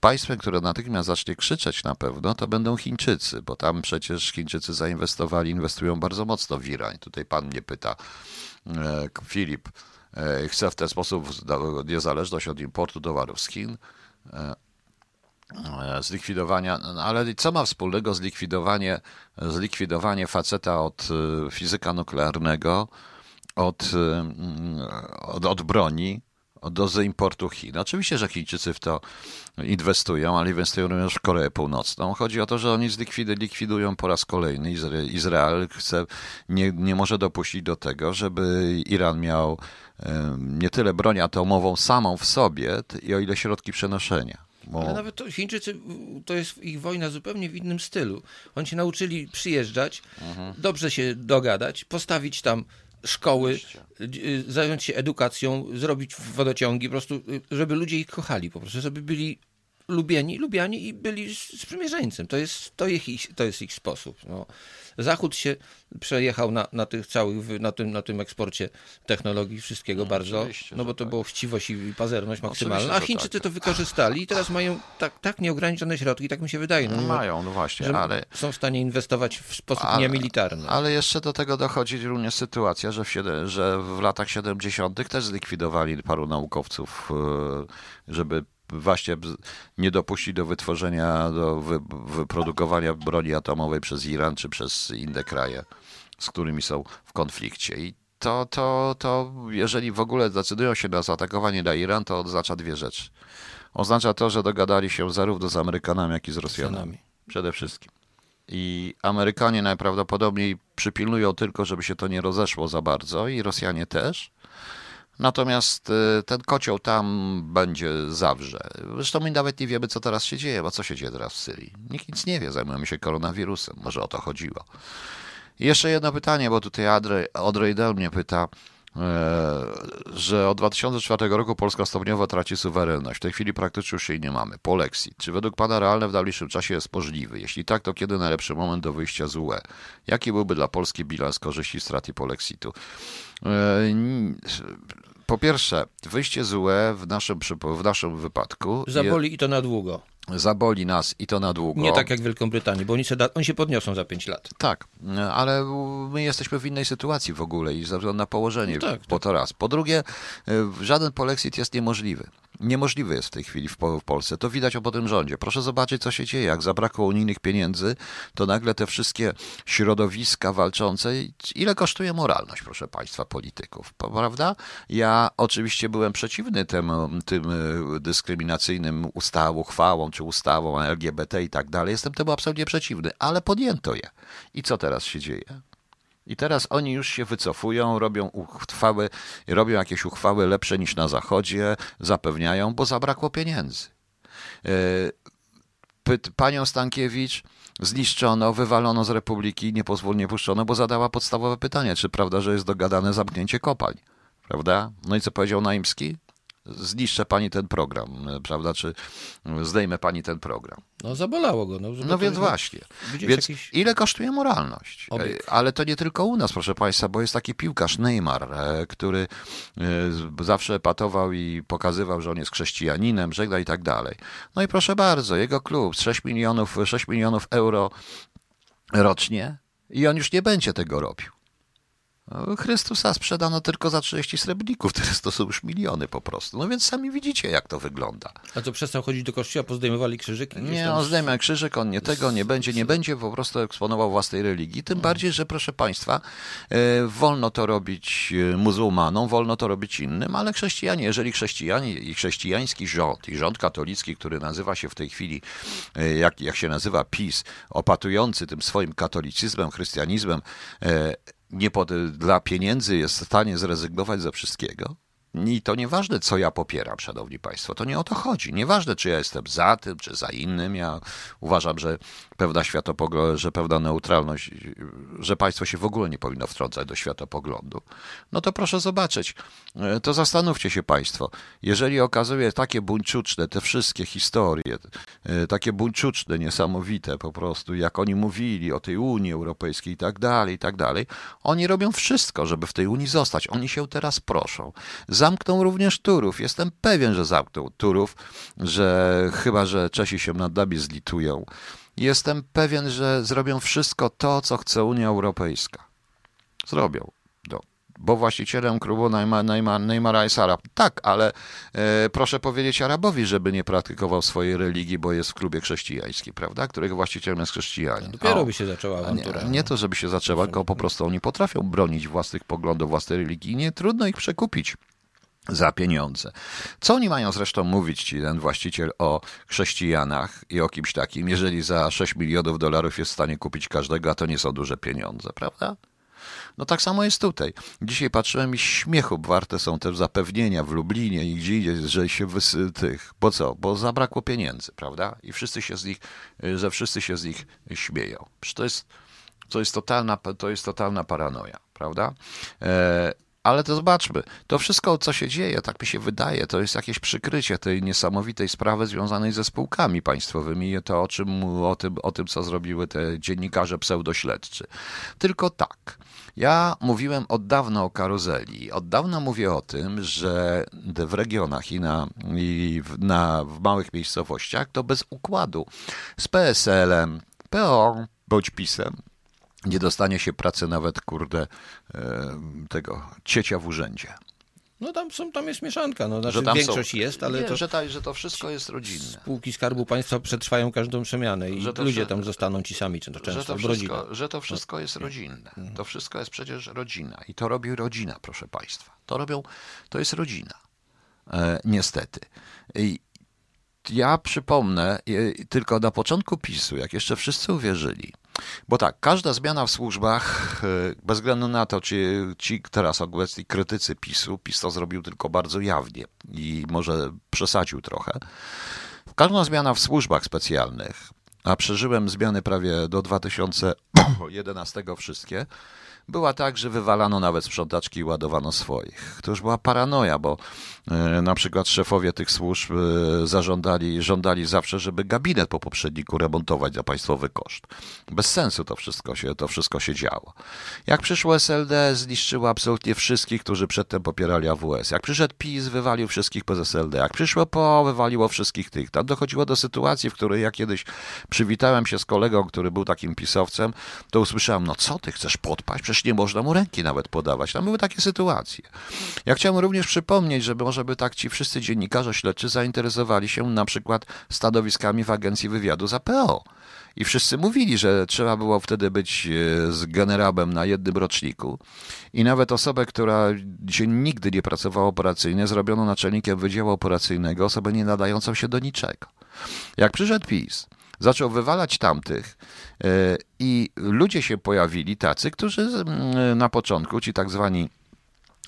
państwem, które natychmiast zacznie krzyczeć na pewno, to będą Chińczycy, bo tam przecież Chińczycy zainwestowali, inwestują bardzo mocno w Iran. Tutaj pan mnie pyta, e, Filip, e, chce w ten sposób niezależność od importu towarów z Chin. E, e zlikwidowania, no, ale co ma wspólnego zlikwidowanie, zlikwidowanie faceta od e, fizyka nuklearnego, od, y, od, od broni do importu Chin. Oczywiście, że Chińczycy w to inwestują, ale inwestują również w Koreę Północną. Chodzi o to, że oni likwidują po raz kolejny. Izrael chce, nie, nie może dopuścić do tego, żeby Iran miał nie tyle broń atomową samą w sobie, i o ile środki przenoszenia. Bo... Ale nawet to Chińczycy, to jest ich wojna zupełnie w innym stylu. Oni się nauczyli przyjeżdżać, mhm. dobrze się dogadać, postawić tam szkoły, y, zająć się edukacją, zrobić wodociągi, po prostu, y, żeby ludzie ich kochali, po prostu, żeby byli lubieni, lubiani i byli sprzymierzeńcem. To jest, to ich, to jest ich sposób. No. Zachód się przejechał na, na tych całych, na tym, na tym eksporcie technologii wszystkiego no, bardzo, no bo to tak. było chciwość i pazerność maksymalna, a Chińczycy tak. to wykorzystali i teraz mają tak, tak nieograniczone środki, tak mi się wydaje. No, mają, no właśnie, ale... Są w stanie inwestować w sposób ale, niemilitarny. Ale jeszcze do tego dochodzi również sytuacja, że w, że w latach 70. też zlikwidowali paru naukowców, e, żeby właśnie nie dopuścić do wytworzenia, do wy, wyprodukowania broni atomowej przez Iran czy przez inne kraje, z którymi są w konflikcie. I to, to, to jeżeli w ogóle decydują się na zaatakowanie na Iran, to oznacza dwie rzeczy. Oznacza to, że dogadali się zarówno z Amerykanami, jak i z Rosjanami. Przede wszystkim. I Amerykanie najprawdopodobniej przypilnują tylko, żeby się to nie rozeszło za bardzo, i Rosjanie też. Natomiast y, ten kocioł tam będzie zawrze. Zresztą my nawet nie wiemy, co teraz się dzieje, bo co się dzieje teraz w Syrii. Nikt nic nie wie, zajmujemy się koronawirusem. Może o to chodziło. Jeszcze jedno pytanie, bo tutaj Audrey Del mnie pyta, że od 2004 roku Polska stopniowo traci suwerenność. W tej chwili praktycznie już jej nie mamy. Polexit. Czy według Pana realne w najbliższym czasie jest możliwy? Jeśli tak, to kiedy najlepszy moment do wyjścia z UE? Jaki byłby dla Polski bilans korzyści strat Polexitu? E, po pierwsze, wyjście z UE w naszym, w naszym wypadku. Zaboli je... i to na długo. Zaboli nas i to na długo. Nie tak jak w Wielką Brytanii, bo oni się, da, oni się podniosą za 5 lat. Tak, ale my jesteśmy w innej sytuacji w ogóle i ze względu na położenie, no tak, po tak. to raz. Po drugie, żaden polexit jest niemożliwy niemożliwy jest w tej chwili w, w Polsce. To widać po tym rządzie. Proszę zobaczyć, co się dzieje. Jak zabrakło unijnych pieniędzy, to nagle te wszystkie środowiska walczące, ile kosztuje moralność, proszę Państwa, polityków, prawda? Ja oczywiście byłem przeciwny tym, tym e, dyskryminacyjnym ustawom, uchwałom, czy ustawom LGBT i tak dalej. Jestem temu absolutnie przeciwny, ale podjęto je. I co teraz się dzieje? I teraz oni już się wycofują, robią uchwały, robią jakieś uchwały lepsze niż na Zachodzie, zapewniają, bo zabrakło pieniędzy. E, panią Stankiewicz zniszczono, wywalono z Republiki, nie puszczono, bo zadała podstawowe pytanie, czy prawda, że jest dogadane zamknięcie kopalń. Prawda? No i co powiedział Naimski? Zniszczę pani ten program, prawda, czy zdejmę pani ten program. No zabolało go. No, no więc właśnie. Więc jakiś... ile kosztuje moralność? Obiekt. Ale to nie tylko u nas, proszę państwa, bo jest taki piłkarz Neymar, e, który e, zawsze patował i pokazywał, że on jest chrześcijaninem, żegna i tak dalej. No i proszę bardzo, jego klub 6 milionów, 6 milionów euro rocznie i on już nie będzie tego robił. Chrystusa sprzedano tylko za 30 srebrników, teraz to są już miliony po prostu. No więc sami widzicie, jak to wygląda. A co, przestał chodzić do kościoła, pozdejmowali krzyżyk? Nie, on zdejmie krzyżyk, on nie tego, nie będzie, nie będzie po prostu eksponował własnej religii. Tym bardziej, że proszę Państwa, e, wolno to robić e, muzułmanom, wolno to robić innym, ale chrześcijanie, jeżeli chrześcijanie i chrześcijański rząd, i rząd katolicki, który nazywa się w tej chwili, e, jak, jak się nazywa PiS, opatujący tym swoim katolicyzmem, chrystianizmem, nie pod, dla pieniędzy jest w stanie zrezygnować ze wszystkiego, i to nieważne, co ja popieram, szanowni państwo, to nie o to chodzi. Nieważne, czy ja jestem za tym, czy za innym. Ja uważam, że pewna światopogląd, że pewna neutralność, że państwo się w ogóle nie powinno wtrącać do światopoglądu. No to proszę zobaczyć, e, to zastanówcie się państwo. Jeżeli okazuje takie buńczuczne, te wszystkie historie, e, takie buńczuczne, niesamowite po prostu, jak oni mówili o tej Unii Europejskiej i tak dalej, i tak dalej, oni robią wszystko, żeby w tej Unii zostać. Oni się teraz proszą. Zamkną również Turów. Jestem pewien, że zamkną Turów, że chyba, że Czesi się nad nami zlitują. Jestem pewien, że zrobią wszystko to, co chce Unia Europejska. Zrobią. No. Bo właścicielem klubu Neymara jest Arab. Tak, ale e, proszę powiedzieć Arabowi, żeby nie praktykował swojej religii, bo jest w klubie chrześcijańskim, prawda? Którego właścicielem jest chrześcijanin. Dopiero o, by się zaczęła awantura. Nie, nie to, żeby się zaczęła, tylko po prostu oni potrafią bronić własnych poglądów, własnej religii. Nie trudno ich przekupić za pieniądze. Co oni mają zresztą mówić, ci ten właściciel, o chrześcijanach i o kimś takim, jeżeli za 6 milionów dolarów jest w stanie kupić każdego, a to nie są duże pieniądze, prawda? No tak samo jest tutaj. Dzisiaj patrzyłem i śmiechu warte są te zapewnienia w Lublinie i gdzie indziej, że się wysy, tych, bo co? Bo zabrakło pieniędzy, prawda? I wszyscy się z nich, że wszyscy się z nich śmieją. Przecież to jest, to jest totalna, to jest totalna paranoja, prawda? E, ale to zobaczmy, to wszystko, co się dzieje, tak mi się wydaje, to jest jakieś przykrycie tej niesamowitej sprawy związanej ze spółkami państwowymi, to o, czym, o, tym, o tym, co zrobiły te dziennikarze pseudośledczy. Tylko tak. Ja mówiłem od dawna o karuzeli. Od dawna mówię o tym, że w regionach i, na, i w, na, w małych miejscowościach to bez układu z PSL-em, PO bądź PiSem nie dostanie się pracy nawet, kurde, e, tego ciecia w urzędzie. No tam, są, tam jest mieszanka, no, znaczy większość są, jest, ale nie, to... Że, ta, że to wszystko jest rodzinne. Spółki Skarbu Państwa przetrwają każdą przemianę i ludzie tam zostaną ci sami często, że to wszystko, że to wszystko jest rodzinne. Mhm. To wszystko jest przecież rodzina i to robi rodzina, proszę Państwa. To robią, to jest rodzina. E, niestety. I ja przypomnę, tylko na początku PiSu, jak jeszcze wszyscy uwierzyli, bo tak, każda zmiana w służbach, e, bez względu na to, czy ci teraz obecni krytycy PiSu, PiS to zrobił tylko bardzo jawnie i może przesadził trochę. Każda zmiana w służbach specjalnych, a przeżyłem zmiany prawie do 2011 wszystkie, była tak, że wywalano nawet sprzątaczki i ładowano swoich. To już była paranoja, bo e, na przykład szefowie tych służb e, zażądali, żądali zawsze, żeby gabinet po poprzedniku remontować za państwowy koszt. Bez sensu to wszystko się, to wszystko się działo. Jak przyszło SLD, zniszczyło absolutnie wszystkich, którzy przedtem popierali AWS. Jak przyszedł PiS, wywalił wszystkich bez SLD. Jak przyszło PO, wywaliło wszystkich tych. Tam dochodziło do sytuacji, w której ja kiedyś przywitałem się z kolegą, który był takim pisowcem, to usłyszałem, no co ty chcesz podpaść? Przecież nie można mu ręki nawet podawać. Tam były takie sytuacje. Ja chciałem również przypomnieć, żeby może by tak ci wszyscy dziennikarze śledczy zainteresowali się na przykład stanowiskami w agencji wywiadu za PO. I wszyscy mówili, że trzeba było wtedy być e, z generałem na jednym roczniku. I nawet osobę, która dzisiaj nigdy nie pracowała operacyjnie, zrobiono naczelnikiem Wydziału Operacyjnego, osobę nie nadającą się do niczego. Jak przyszedł PiS, zaczął wywalać tamtych e, i ludzie się pojawili tacy, którzy na początku, ci tak zwani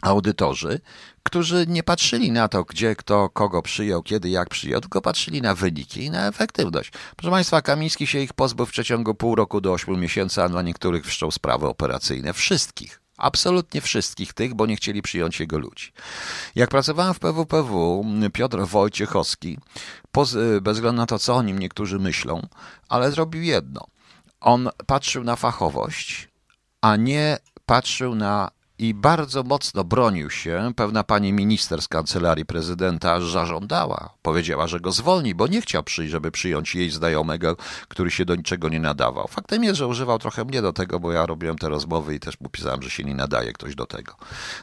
audytorzy, którzy nie patrzyli na to, gdzie kto kogo przyjął, kiedy, jak przyjął, tylko patrzyli na wyniki i na efektywność. Proszę Państwa, Kamiński się ich pozbył w przeciągu pół roku do ośmiu miesięcy, a dla niektórych wszczął sprawy operacyjne. Wszystkich. Absolutnie wszystkich tych, bo nie chcieli przyjąć jego ludzi. Jak pracowałem w PWPW, Piotr Wojciechowski, bez względu na to, co o nim niektórzy myślą, ale zrobił jedno. On patrzył na fachowość, a nie patrzył na i bardzo mocno bronił się. Pewna pani minister z kancelarii prezydenta zażądała, powiedziała, że go zwolni, bo nie chciał przyjść, żeby przyjąć jej znajomego, który się do niczego nie nadawał. Faktem jest, że używał trochę mnie do tego, bo ja robiłem te rozmowy i też mu pisałem, że się nie nadaje ktoś do tego.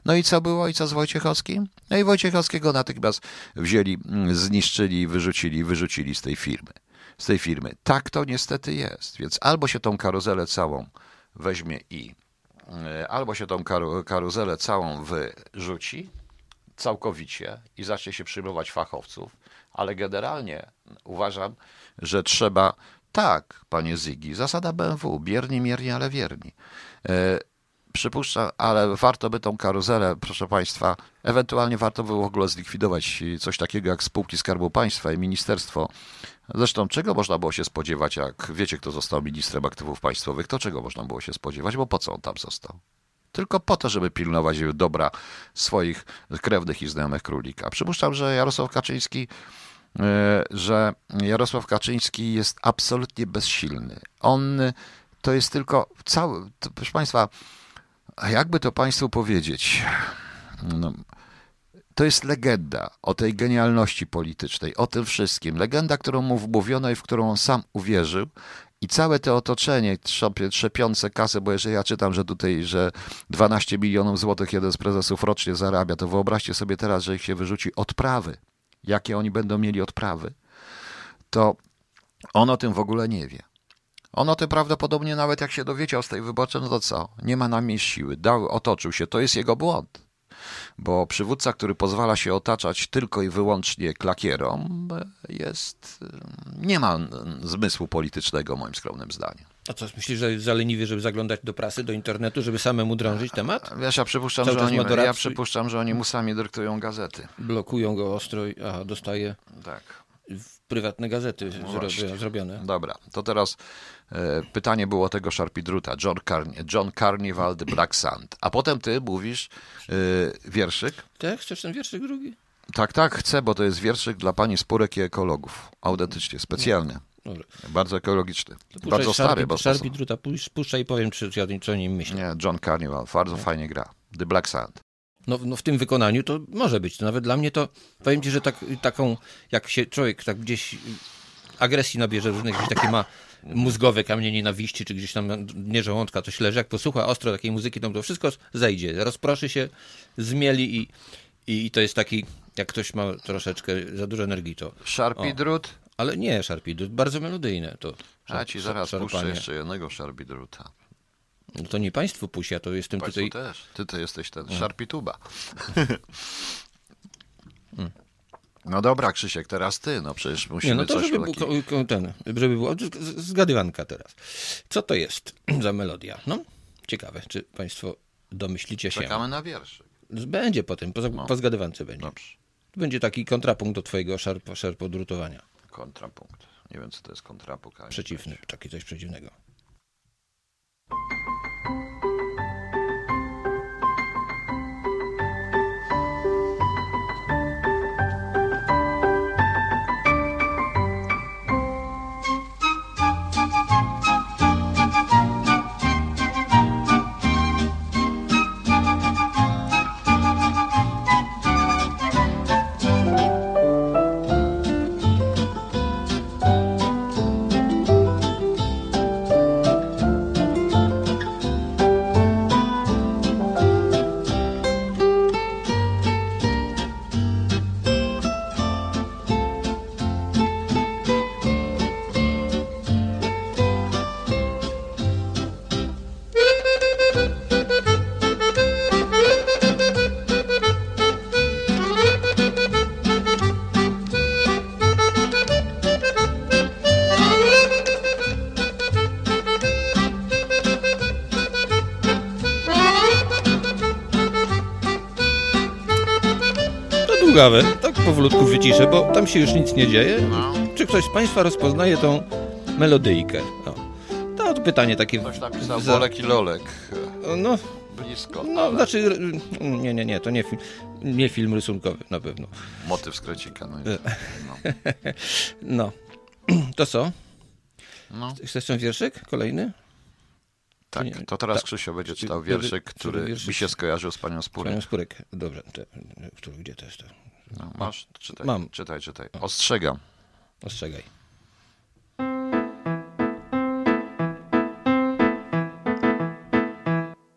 No i co było? I co z Wojciechowskim? No i Wojciechowskiego natychmiast wzięli, mm, zniszczyli, wyrzucili, wyrzucili z tej firmy. Z tej firmy. Tak to niestety jest. Więc albo się tą karuzelę całą weźmie i albo się tą karuzelę całą wyrzuci całkowicie i zacznie się przyjmować fachowców, ale generalnie uważam, że trzeba tak, panie Zygi, zasada BMW, bierni, mierni, ale wierni. E, przypuszczam, ale warto by tą karuzelę, proszę Państwa, ewentualnie warto by w ogóle zlikwidować coś takiego jak spółki Skarbu Państwa i Ministerstwo Zresztą czego można było się spodziewać, jak wiecie, kto został ministrem aktywów państwowych, to czego można było się spodziewać, bo po co on tam został? Tylko po to, żeby pilnować dobra swoich krewnych i znajomych królika. Przypuszczam, że Jarosław Kaczyński e, że Jarosław Kaczyński jest absolutnie bezsilny. On to jest tylko cały, to, proszę Państwa, jakby to Państwu powiedzieć, no, to jest legenda o tej genialności politycznej, o tym wszystkim. Legenda, którą mu wmówiono i w którą on sam uwierzył. I całe to otoczenie trzepiące kasę, bo jeżeli ja czytam, że tutaj, że 12 milionów złotych jeden z prezesów rocznie zarabia, to wyobraźcie sobie teraz, że ich się wyrzuci odprawy. Jakie oni będą mieli odprawy? To on o tym w ogóle nie wie. On o tym prawdopodobnie nawet jak się dowiedział z tej wyborczej, no to co? Nie ma na mnie siły. Dał, otoczył się. To jest jego błąd bo przywódca, który pozwala się otaczać tylko i wyłącznie klakierom, jest, nie ma zmysłu politycznego, moim skromnym zdaniem. A co, myślisz, że jest zaleniwy, żeby zaglądać do prasy, do internetu, żeby samemu drążyć temat? Wiesz, ja przypuszczam, że oni, ja przypuszczam, że oni mu sami dyktują gazety. Blokują go ostro, a dostaje tak. Prywatne gazety no zrobione. Dobra, to teraz E, pytanie było tego Sharpidruta, John, Carn John Carnival, The Black Sand. A potem ty mówisz yy, wierszyk. Tak, chcesz ten wierszyk drugi? Tak, tak, chcę, bo to jest wierszyk dla pani spórek i ekologów. Autentycznie, specjalny. No, bardzo ekologiczny. bardzo stary. Bo Sharpidruta, puszczaj i powiem, czy, co o nim myślę. Nie, John Carnival, bardzo fajnie gra. The Black Sand. No, no, w tym wykonaniu to może być. To nawet dla mnie to, powiem ci, że tak, taką, jak się człowiek tak gdzieś agresji nabierze różnych, gdzieś takie ma mózgowe kamienie nienawiści, czy gdzieś tam nie żołądka, coś leży. Jak posłucha ostro takiej muzyki, to, to wszystko zejdzie, rozproszy się, zmieli i, i, to jest taki, jak ktoś ma troszeczkę za dużo energii, to... Sharpie drut? Ale nie Sharpie drut, bardzo melodyjne to. A ci zaraz puszczę jeszcze jednego Sharpie druta. No to nie państwu puści, a to jestem państwu tutaj... też. Ty to jesteś ten hmm. Sharpie tuba. hmm. No dobra, Krzysiek, teraz ty, no przecież musimy Nie, no to coś żeby, taki... ten, żeby było zgadywanka teraz. Co to jest (clears throat) za melodia? No, ciekawe, czy państwo domyślicie się. Czekamy na wierszy. Będzie potem, po, no. po zgadywance będzie. Dobrze. Będzie taki kontrapunkt do twojego szarp, szarpodrutowania. Kontrapunkt. Nie wiem, co to jest kontrapunkt. Przeciwny, taki coś przeciwnego. Plugawe, tak powolutku wyciszę, bo tam się już nic nie dzieje. Czy ktoś z Państwa rozpoznaje tą melodyjkę? No. To pytanie takie... Ktoś napisał za... Bolek i Lolek. No, blisko. No, ale... znaczy, nie, nie, nie, to nie film, nie film rysunkowy na pewno. Motyw z Krecika. No, no. (laughs) no. (clears throat) To co? No. Chcesz ten wierszyk kolejny? Tak, to teraz Ta, Krzysio będzie czytał wierszyk, który, który wierszyk? mi się skojarzył z panią Spurek. Panią Spurek, dobrze. Te, który, gdzie to jest? To? No, masz? Czytaj, Mam. czytaj, czytaj. Ostrzegam. Ostrzegaj.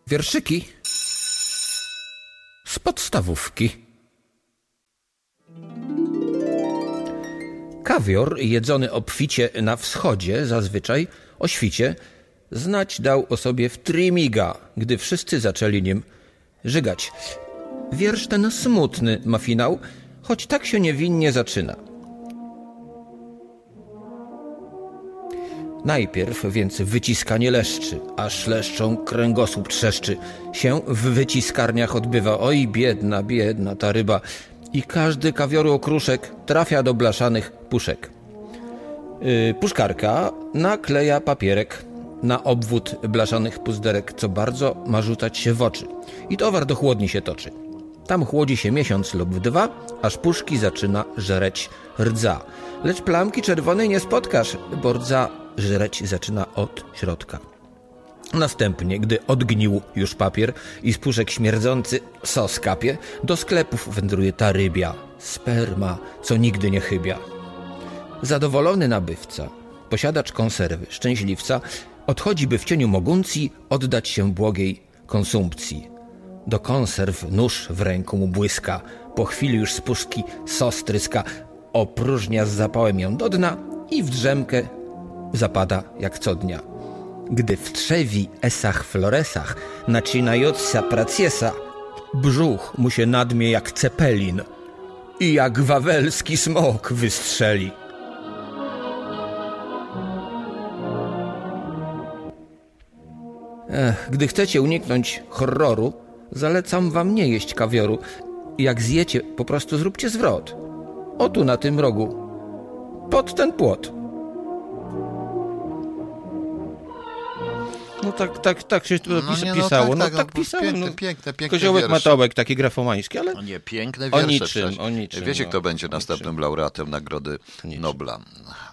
Wierszyki z podstawówki. Kawior jedzony obficie na wschodzie zazwyczaj o świcie znać dał o sobie w Trimiga, gdy wszyscy zaczęli nim żygać. Wiersz ten smutny ma finał, choć tak się niewinnie zaczyna. Najpierw więc wyciskanie leszczy, aż leszczą kręgosłup trzeszczy. Się w wyciskarniach odbywa, oj biedna, biedna ta ryba. I każdy kawioru okruszek trafia do blaszanych puszek. Yy, puszkarka nakleja papierek na obwód blaszanych puzderek, co bardzo ma rzucać się w oczy. I towar do chłodni się toczy. Tam chłodzi się miesiąc lub dwa, aż puszki zaczyna żreć rdza. Lecz plamki czerwonej nie spotkasz, bo rdza żreć zaczyna od środka. Następnie, gdy odgnił już papier i z puszek śmierdzący sos kapie, do sklepów wędruje ta rybia, sperma, co nigdy nie chybia. Zadowolony nabywca, posiadacz konserwy, szczęśliwca, odchodzi by w cieniu moguncji oddać się błogiej konsumpcji. Do konserw nóż w ręku mu błyska, po chwili już z puszki sos tryska, opróżnia z zapałem ją do dna i w drzemkę zapada jak co dnia. Gdy w trzewi esach floresach nacinająca praciesa, brzuch mu się nadmie jak cepelin i jak wawelski smok wystrzeli. Ech, gdy chcecie uniknąć horroru, zalecam wam nie jeść kawioru. Jak zjecie, po prostu zróbcie zwrot. O tu na tym rogu. Pod ten płot. No tak, tak, tak się to no pis- nie, no pisało. Tak, no tak, no, tak pisałem. Piękne, no. piękne, piękne Koziołek wiersze. Matołek, takie grafomańskie, ale... No nie, piękne wiersze. O niczym, o niczym. Wiecie, no, kto będzie następnym laureatem nagrody Nobla?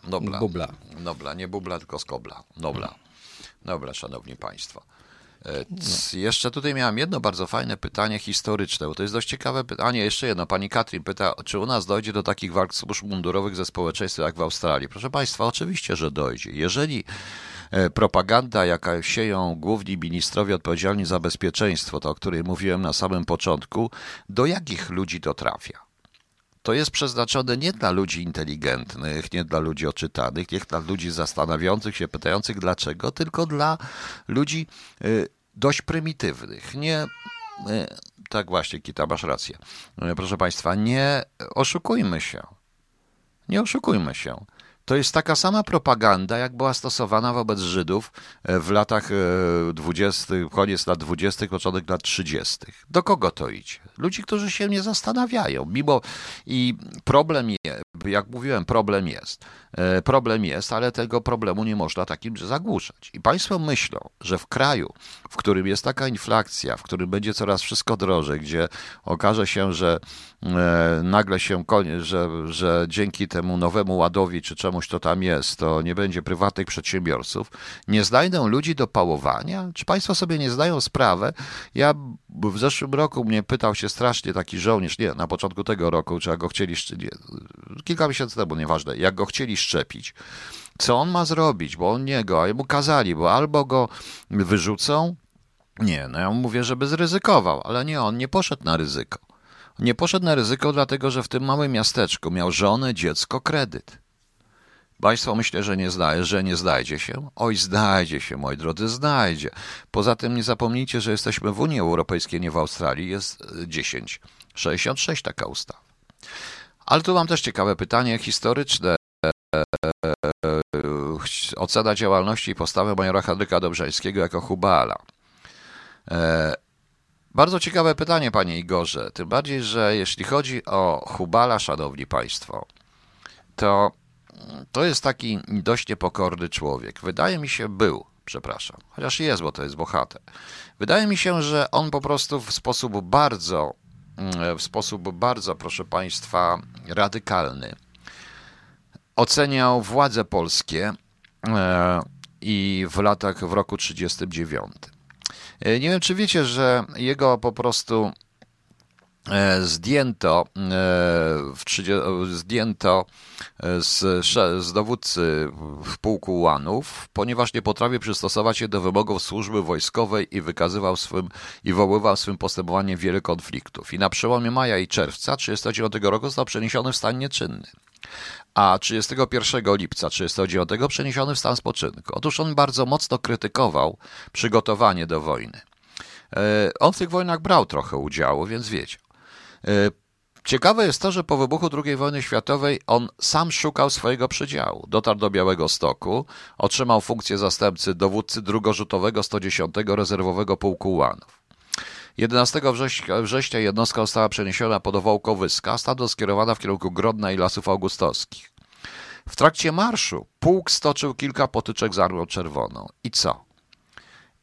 Nobla. Bubla. Nobla, nie Bubla, tylko Skobla. Nobla. Dobra, szanowni państwo. No. Jeszcze tutaj miałem jedno bardzo fajne pytanie historyczne, bo to jest dość ciekawe pytanie. Jeszcze jedno. Pani Katrin pyta, czy u nas dojdzie do takich walk służb mundurowych ze społeczeństwem jak w Australii? Proszę Państwa, oczywiście, że dojdzie. Jeżeli e, propaganda, jaka sieją główni ministrowie odpowiedzialni za bezpieczeństwo, to o której mówiłem na samym początku, do jakich ludzi to trafia? To jest przeznaczone nie dla ludzi inteligentnych, nie dla ludzi oczytanych, nie dla ludzi zastanawiających się, pytających dlaczego, tylko dla ludzi y, dość prymitywnych. Nie, y, tak właśnie, Kita, masz rację. Y, proszę Państwa, nie oszukujmy się. Nie oszukujmy się. To jest taka sama propaganda, jak była stosowana wobec Żydów w latach 20., koniec lat 20., początek lat 30. Do kogo to idzie? Ludzi, którzy się nie zastanawiają. Mimo i problem jak mówiłem, problem jest. E, problem jest, ale tego problemu nie można takim zagłuszać. I państwo myślą, że w kraju, w którym jest taka inflacja, w którym będzie coraz wszystko drożej, gdzie okaże się, że e, nagle się że, że dzięki temu nowemu ładowi czy czemuś to tam jest, to nie będzie prywatnych przedsiębiorców, nie znajdą ludzi do pałowania? Czy państwo sobie nie zdają sprawy? Ja w zeszłym roku mnie pytał się strasznie taki żołnierz, nie, na początku tego roku, czy jak go chcieli, nie, kilka miesięcy temu, nieważne, jak go chcieli szczepić. Co on ma zrobić? Bo on nie go, a mu kazali, bo albo go wyrzucą, nie, no ja mówię, żeby zryzykował, ale nie, on nie poszedł na ryzyko. Nie poszedł na ryzyko, dlatego że w tym małym miasteczku miał żonę, dziecko, kredyt. Państwo myślę, że nie zdaje, że nie znajdzie się. Oj, znajdzie się, moi drodzy, znajdzie. Poza tym nie zapomnijcie, że jesteśmy w Unii Europejskiej, nie w Australii. Jest 10. 66 taka ustawa. Ale tu mam też ciekawe pytanie historyczne. Ocena działalności i postawy majora Henryka Dobrzeńskiego jako Hubala. Bardzo ciekawe pytanie, panie Igorze. Tym bardziej, że jeśli chodzi o Hubala, szanowni państwo, to to jest taki dość niepokorny człowiek. Wydaje mi się, był, przepraszam, chociaż jest, bo to jest bohater. Wydaje mi się, że on po prostu w sposób bardzo, w sposób bardzo, proszę państwa, radykalny oceniał władze polskie e, i w latach, w roku 1939. E, nie wiem, czy wiecie, że jego po prostu zdjęto, w 30, zdjęto z, z dowódcy w pułku Łanów, ponieważ nie potrafił przystosować się do wymogów służby wojskowej i wykazywał swym i woływał swym postępowaniem wiele konfliktów. I na przełomie maja i czerwca 1939 roku został przeniesiony w stan nieczynny a 31 lipca 1939 przeniesiony w stan spoczynku. Otóż on bardzo mocno krytykował przygotowanie do wojny. E, on w tych wojnach brał trochę udziału, więc wiecie. E, ciekawe jest to, że po wybuchu II wojny światowej on sam szukał swojego przedziału. Dotarł do Białego Stoku, otrzymał funkcję zastępcy dowódcy drugorzutowego 110 rezerwowego pułku Łanów. 11 września, września jednostka została przeniesiona pod Wołkowyska, stamtąd skierowana w kierunku Grodna i Lasów Augustowskich. W trakcie marszu pułk stoczył kilka potyczek z Armią Czerwoną. I co?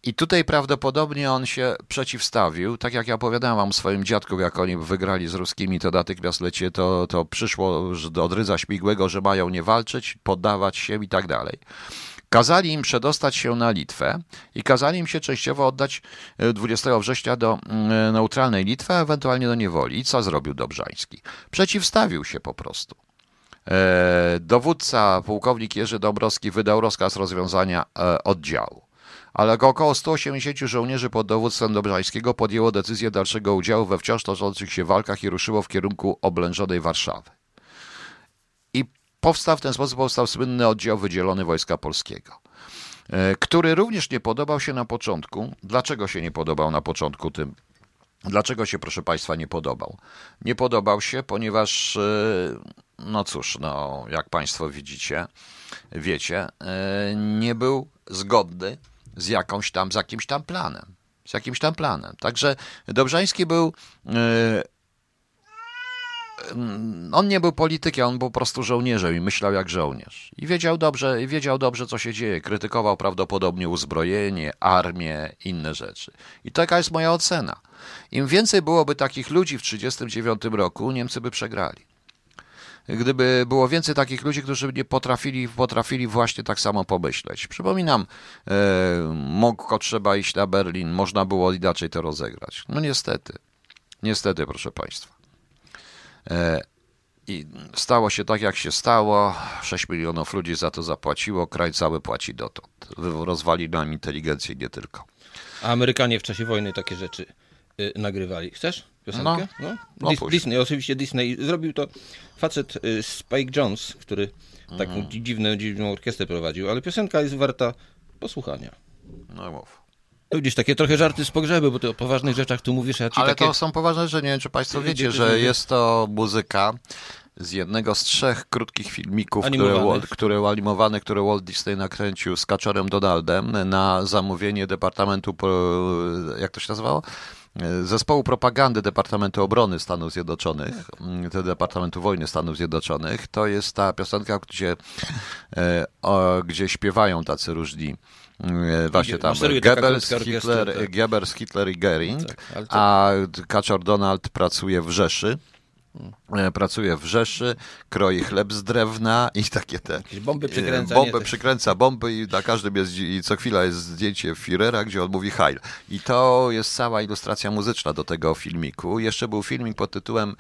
I tutaj prawdopodobnie on się przeciwstawił. Tak jak ja opowiadałem wam swoim dziadkom, jak oni wygrali z ruskimi, to natychmiast lecie, to, to przyszło od Rydza Śmigłego, że mają nie walczyć, poddawać się i tak dalej. Kazali im przedostać się na Litwę i kazali im się częściowo oddać 20 e, września do mm, neutralnej Litwy, ewentualnie do niewoli. Co zrobił Dobrzański? Przeciwstawił się po prostu. E, dowódca, pułkownik Jerzy Dąbrowski, wydał rozkaz rozwiązania e, oddziału. Ale około 180 żołnierzy pod dowództwem Dobrzańskiego podjęło decyzję dalszego udziału we wciąż toczących się walkach i ruszyło w kierunku oblężonej Warszawy. I powstał w ten sposób powstał słynny oddział wydzielony Wojska Polskiego, e, który również nie podobał się na początku. Dlaczego się nie podobał na początku tym Dlaczego się, proszę Państwa, nie podobał? Nie podobał się, ponieważ, e, no cóż, no, jak Państwo widzicie, wiecie, e, nie był zgodny z jakąś tam, z jakimś tam planem. Z jakimś tam planem. Także Dobrzański był Mm, on nie był politykiem, on był po prostu żołnierzem i myślał jak żołnierz. I wiedział dobrze, wiedział dobrze, co się dzieje. Krytykował prawdopodobnie uzbrojenie, armię, inne rzeczy. I taka jest moja ocena. Im więcej byłoby takich ludzi w 1939 roku, Niemcy by przegrali. Gdyby było więcej takich ludzi, którzy nie potrafili, potrafili właśnie tak samo pomyśleć. Przypominam, e, mogło trzeba iść na Berlin, można było inaczej to rozegrać. No niestety. Niestety, proszę Państwa. E, I stało się tak, jak się stało. 6 milionów ludzi za to zapłaciło. Kraj cały płaci dotąd. Rozwali nam inteligencję nie tylko. A Amerykanie w czasie wojny takie rzeczy y, nagrywali. Chcesz piosenkę? No, no. no Disney, oczywiście Disney. Zrobił to facet y, Spike Jones, który taką mm. dziwną, dziwną orkiestrę prowadził, ale piosenka jest warta posłuchania. No mów. Gdzieś takie trochę żarty z pogrzeby, bo ty o poważnych rzeczach tu mówisz, ja ci Ale takie... to są poważne rzeczy, nie wiem czy państwo wiecie, że jest to muzyka z jednego z trzech krótkich filmików, które, które animowane, które Walt Disney nakręcił z Kaczorem Donaldem na zamówienie Departamentu, jak to się nazywało? Zespołu Propagandy Departamentu Obrony Stanów Zjednoczonych, tak. Departamentu Wojny Stanów Zjednoczonych. To jest ta piosenka, gdzie, e, gdzie śpiewają tacy różni E, właśnie tam Goebbels, Hitler, tak. Goebbels, Hitler i Goering, tak, a Kaczor Donald pracuje w Rzeszy. Hmm. Pracuje w Rzeszy, kroi chleb z drewna i takie te. Jakieś bomby przykręca. Bombę przykręca bomby i na każdym jest, i co chwila jest zdjęcie Führera, gdzie on mówi Heil. I to jest cała ilustracja muzyczna do tego filmiku. Jeszcze był filmik pod tytułem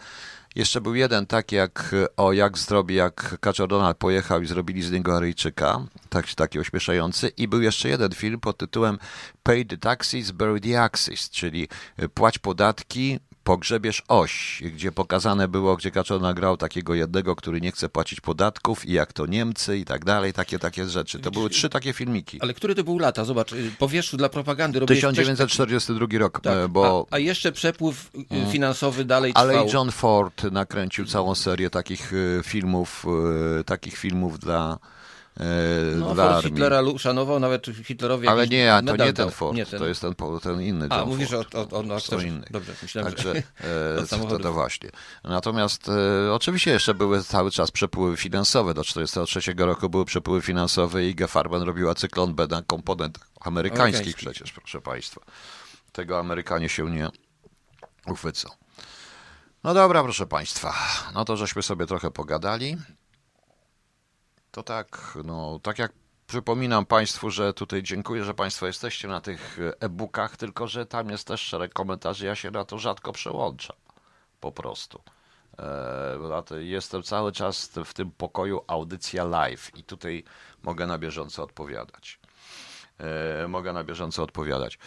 jeszcze był jeden tak jak o jak zrobi, jak Kaczor Donald pojechał i zrobili z niego Aryjczyka, tak, taki ośmieszający. I był jeszcze jeden film pod tytułem Pay the taxes, bury the axis, czyli płać podatki, pogrzebiesz oś, gdzie pokazane było, gdzie Kaczor nagrał takiego jednego, który nie chce płacić podatków i jak to Niemcy i tak dalej, takie takie rzeczy. To były trzy takie filmiki. Ale który to był lata? Zobacz, y, po dla propagandy 1942 rok, tak, bo... A, a, jeszcze przepływ y, mhm. finansowy dalej trwał. Ale John Ford nakręcił całą serię takich y, filmów, takich filmów dla e, No, dla armii. Hitlera szanował, nawet Hitlerowi Ale nie, a to nie ten. Ford, Nie ten. to jest ten, ten inny A, John mówisz o, Ford. o, o, o aktorze. inny. Dobrze, myślałem, Także że (laughs) e, to, to właśnie. Natomiast e, oczywiście jeszcze były cały czas przepływy finansowe. Do 1943 roku były przepływy finansowe i G. Farben robiła cyklon B na komponentach amerykańskich Amerykańskich. przecież, proszę Państwa. Tego Amerykanie się nie uchwycą. No dobra, proszę Państwa. No to żeśmy sobie trochę pogadali. To tak, no tak jak przypominam Państwu, że tutaj dziękuję, że Państwo jesteście na tych e-bookach, tylko że tam jest też szereg komentarzy, ja się na to rzadko przełączam. Po prostu. E, Jestem cały czas w tym pokoju audycja live i tutaj mogę na bieżąco odpowiadać. E, Mogę na bieżąco odpowiadać.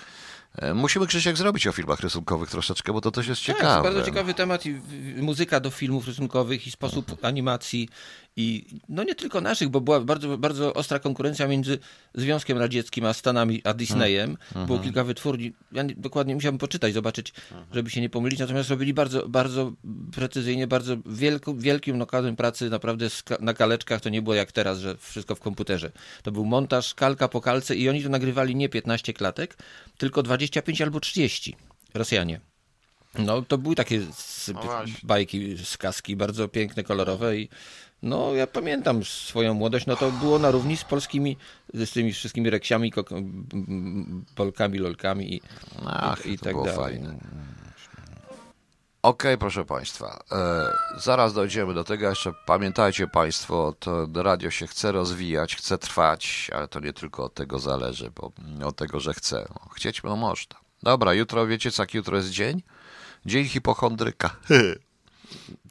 E, Musimy Krzysiek zrobić o filmach rysunkowych troszeczkę, bo to też jest Tak, ciekawe. to bardzo ciekawy temat i muzyka do filmów rysunkowych i sposób animacji i no nie tylko naszych, bo była bardzo, bardzo ostra konkurencja między Związkiem Radzieckim a Stanami, a Disneyem. Było kilka wytwórni, ja nie, dokładnie musiałem poczytać, zobaczyć, żeby się nie pomylić, natomiast robili bardzo, bardzo precyzyjnie, bardzo wielką, wielkim nakładem pracy, naprawdę na kaleczkach. To nie było jak teraz, że wszystko w komputerze. To był montaż, kalka po kalce i oni to nagrywali nie 15 klatek, tylko 25 albo 30 Rosjanie. No, to były takie s- No bajki, skaski, bardzo piękne, kolorowe i no, ja pamiętam swoją młodość, no to było na równi z polskimi, z tymi wszystkimi reksiami, polkami, lolkami i, Ach, i, i tak było dalej. fajne. Okej, proszę Państwa, e, zaraz dojdziemy do tego. Jeszcze pamiętajcie Państwo, to radio się chce rozwijać, chce trwać, ale to nie tylko od tego zależy, bo od tego, że chce. No, chcieć no można. Dobra, jutro wiecie, co jaki jutro jest dzień? Dzień hipochondryka. (laughs)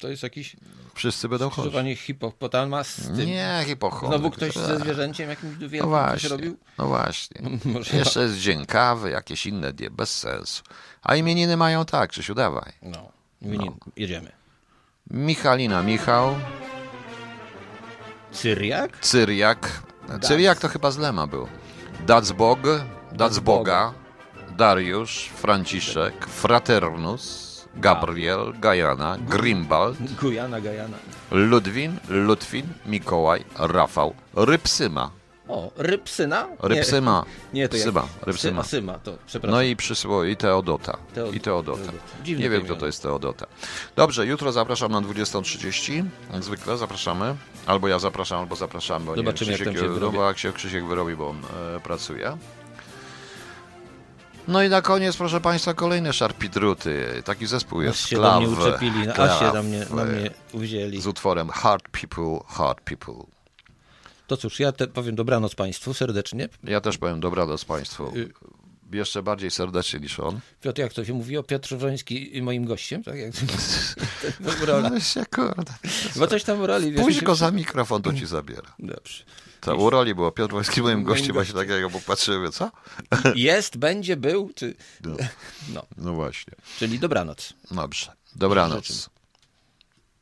To jest jakieś Wszyscy będą chodzić. hipopotama z tym. Nie, hipochondryk. Znowu ktoś ze zwierzęciem jakimś No wielkim coś właśnie, robił? no właśnie. (laughs) Może- Jeszcze jest dzień kawy, jakieś inne dnie, bez sensu. A imieniny mają tak, Krzysiu, dawaj. No, imienin, jedziemy. Michalina Michał, Cyriak? Cyriak. Cyriak to chyba z Lema był. Dacbog, Dacboga, Dariusz, Franciszek, Fraternus, Gabriel, Gajana, Grimbald, Gujana, Gajana. Ludwin, Lutwin, Mikołaj, Rafał, Rypsyma. O, Rypsyna? Rypsyma. Nie, (laughs) nie to Syma, jak... Syma, to przepraszam. No i przysło i Teodota. Teod- I Teodota. Teodota. Dziwne Nie wiem, to kto to jest Teodota. Dobrze, jutro zapraszam na 20.30. Jak zwykle zapraszamy. Albo ja zapraszam, albo zapraszamy. Bo Zobaczymy, nie, jak Krzysiek, tam się wyrobi. jak się Krzysiek wyrobi, bo on e, pracuje. No i na koniec, proszę Państwa, kolejne szarpidruty. Taki zespół Aż jest. się do mnie Klaw, uczepili, no, aż Klaw, się na mnie, na mnie uwzięli. Z utworem Hard People, Hard People. To cóż, ja te powiem dobranoc Państwu serdecznie. Ja też powiem dobranoc Państwu. Y- Jeszcze bardziej serdecznie niż on. Piotr, jak to się mówiło? Piotr Wroński moim gościem, tak? Jak. (laughs) No się, kurde. Bo coś tam roli. Pójdź go za mikrofon, to ci zabiera. Dobrze. To u roli było. Piotr Wojski moim gościem, właśnie takiego popatrzymy, co? Jest, będzie, był, czy... No, No, no właśnie. czyli dobranoc. Dobrze. Dobranoc.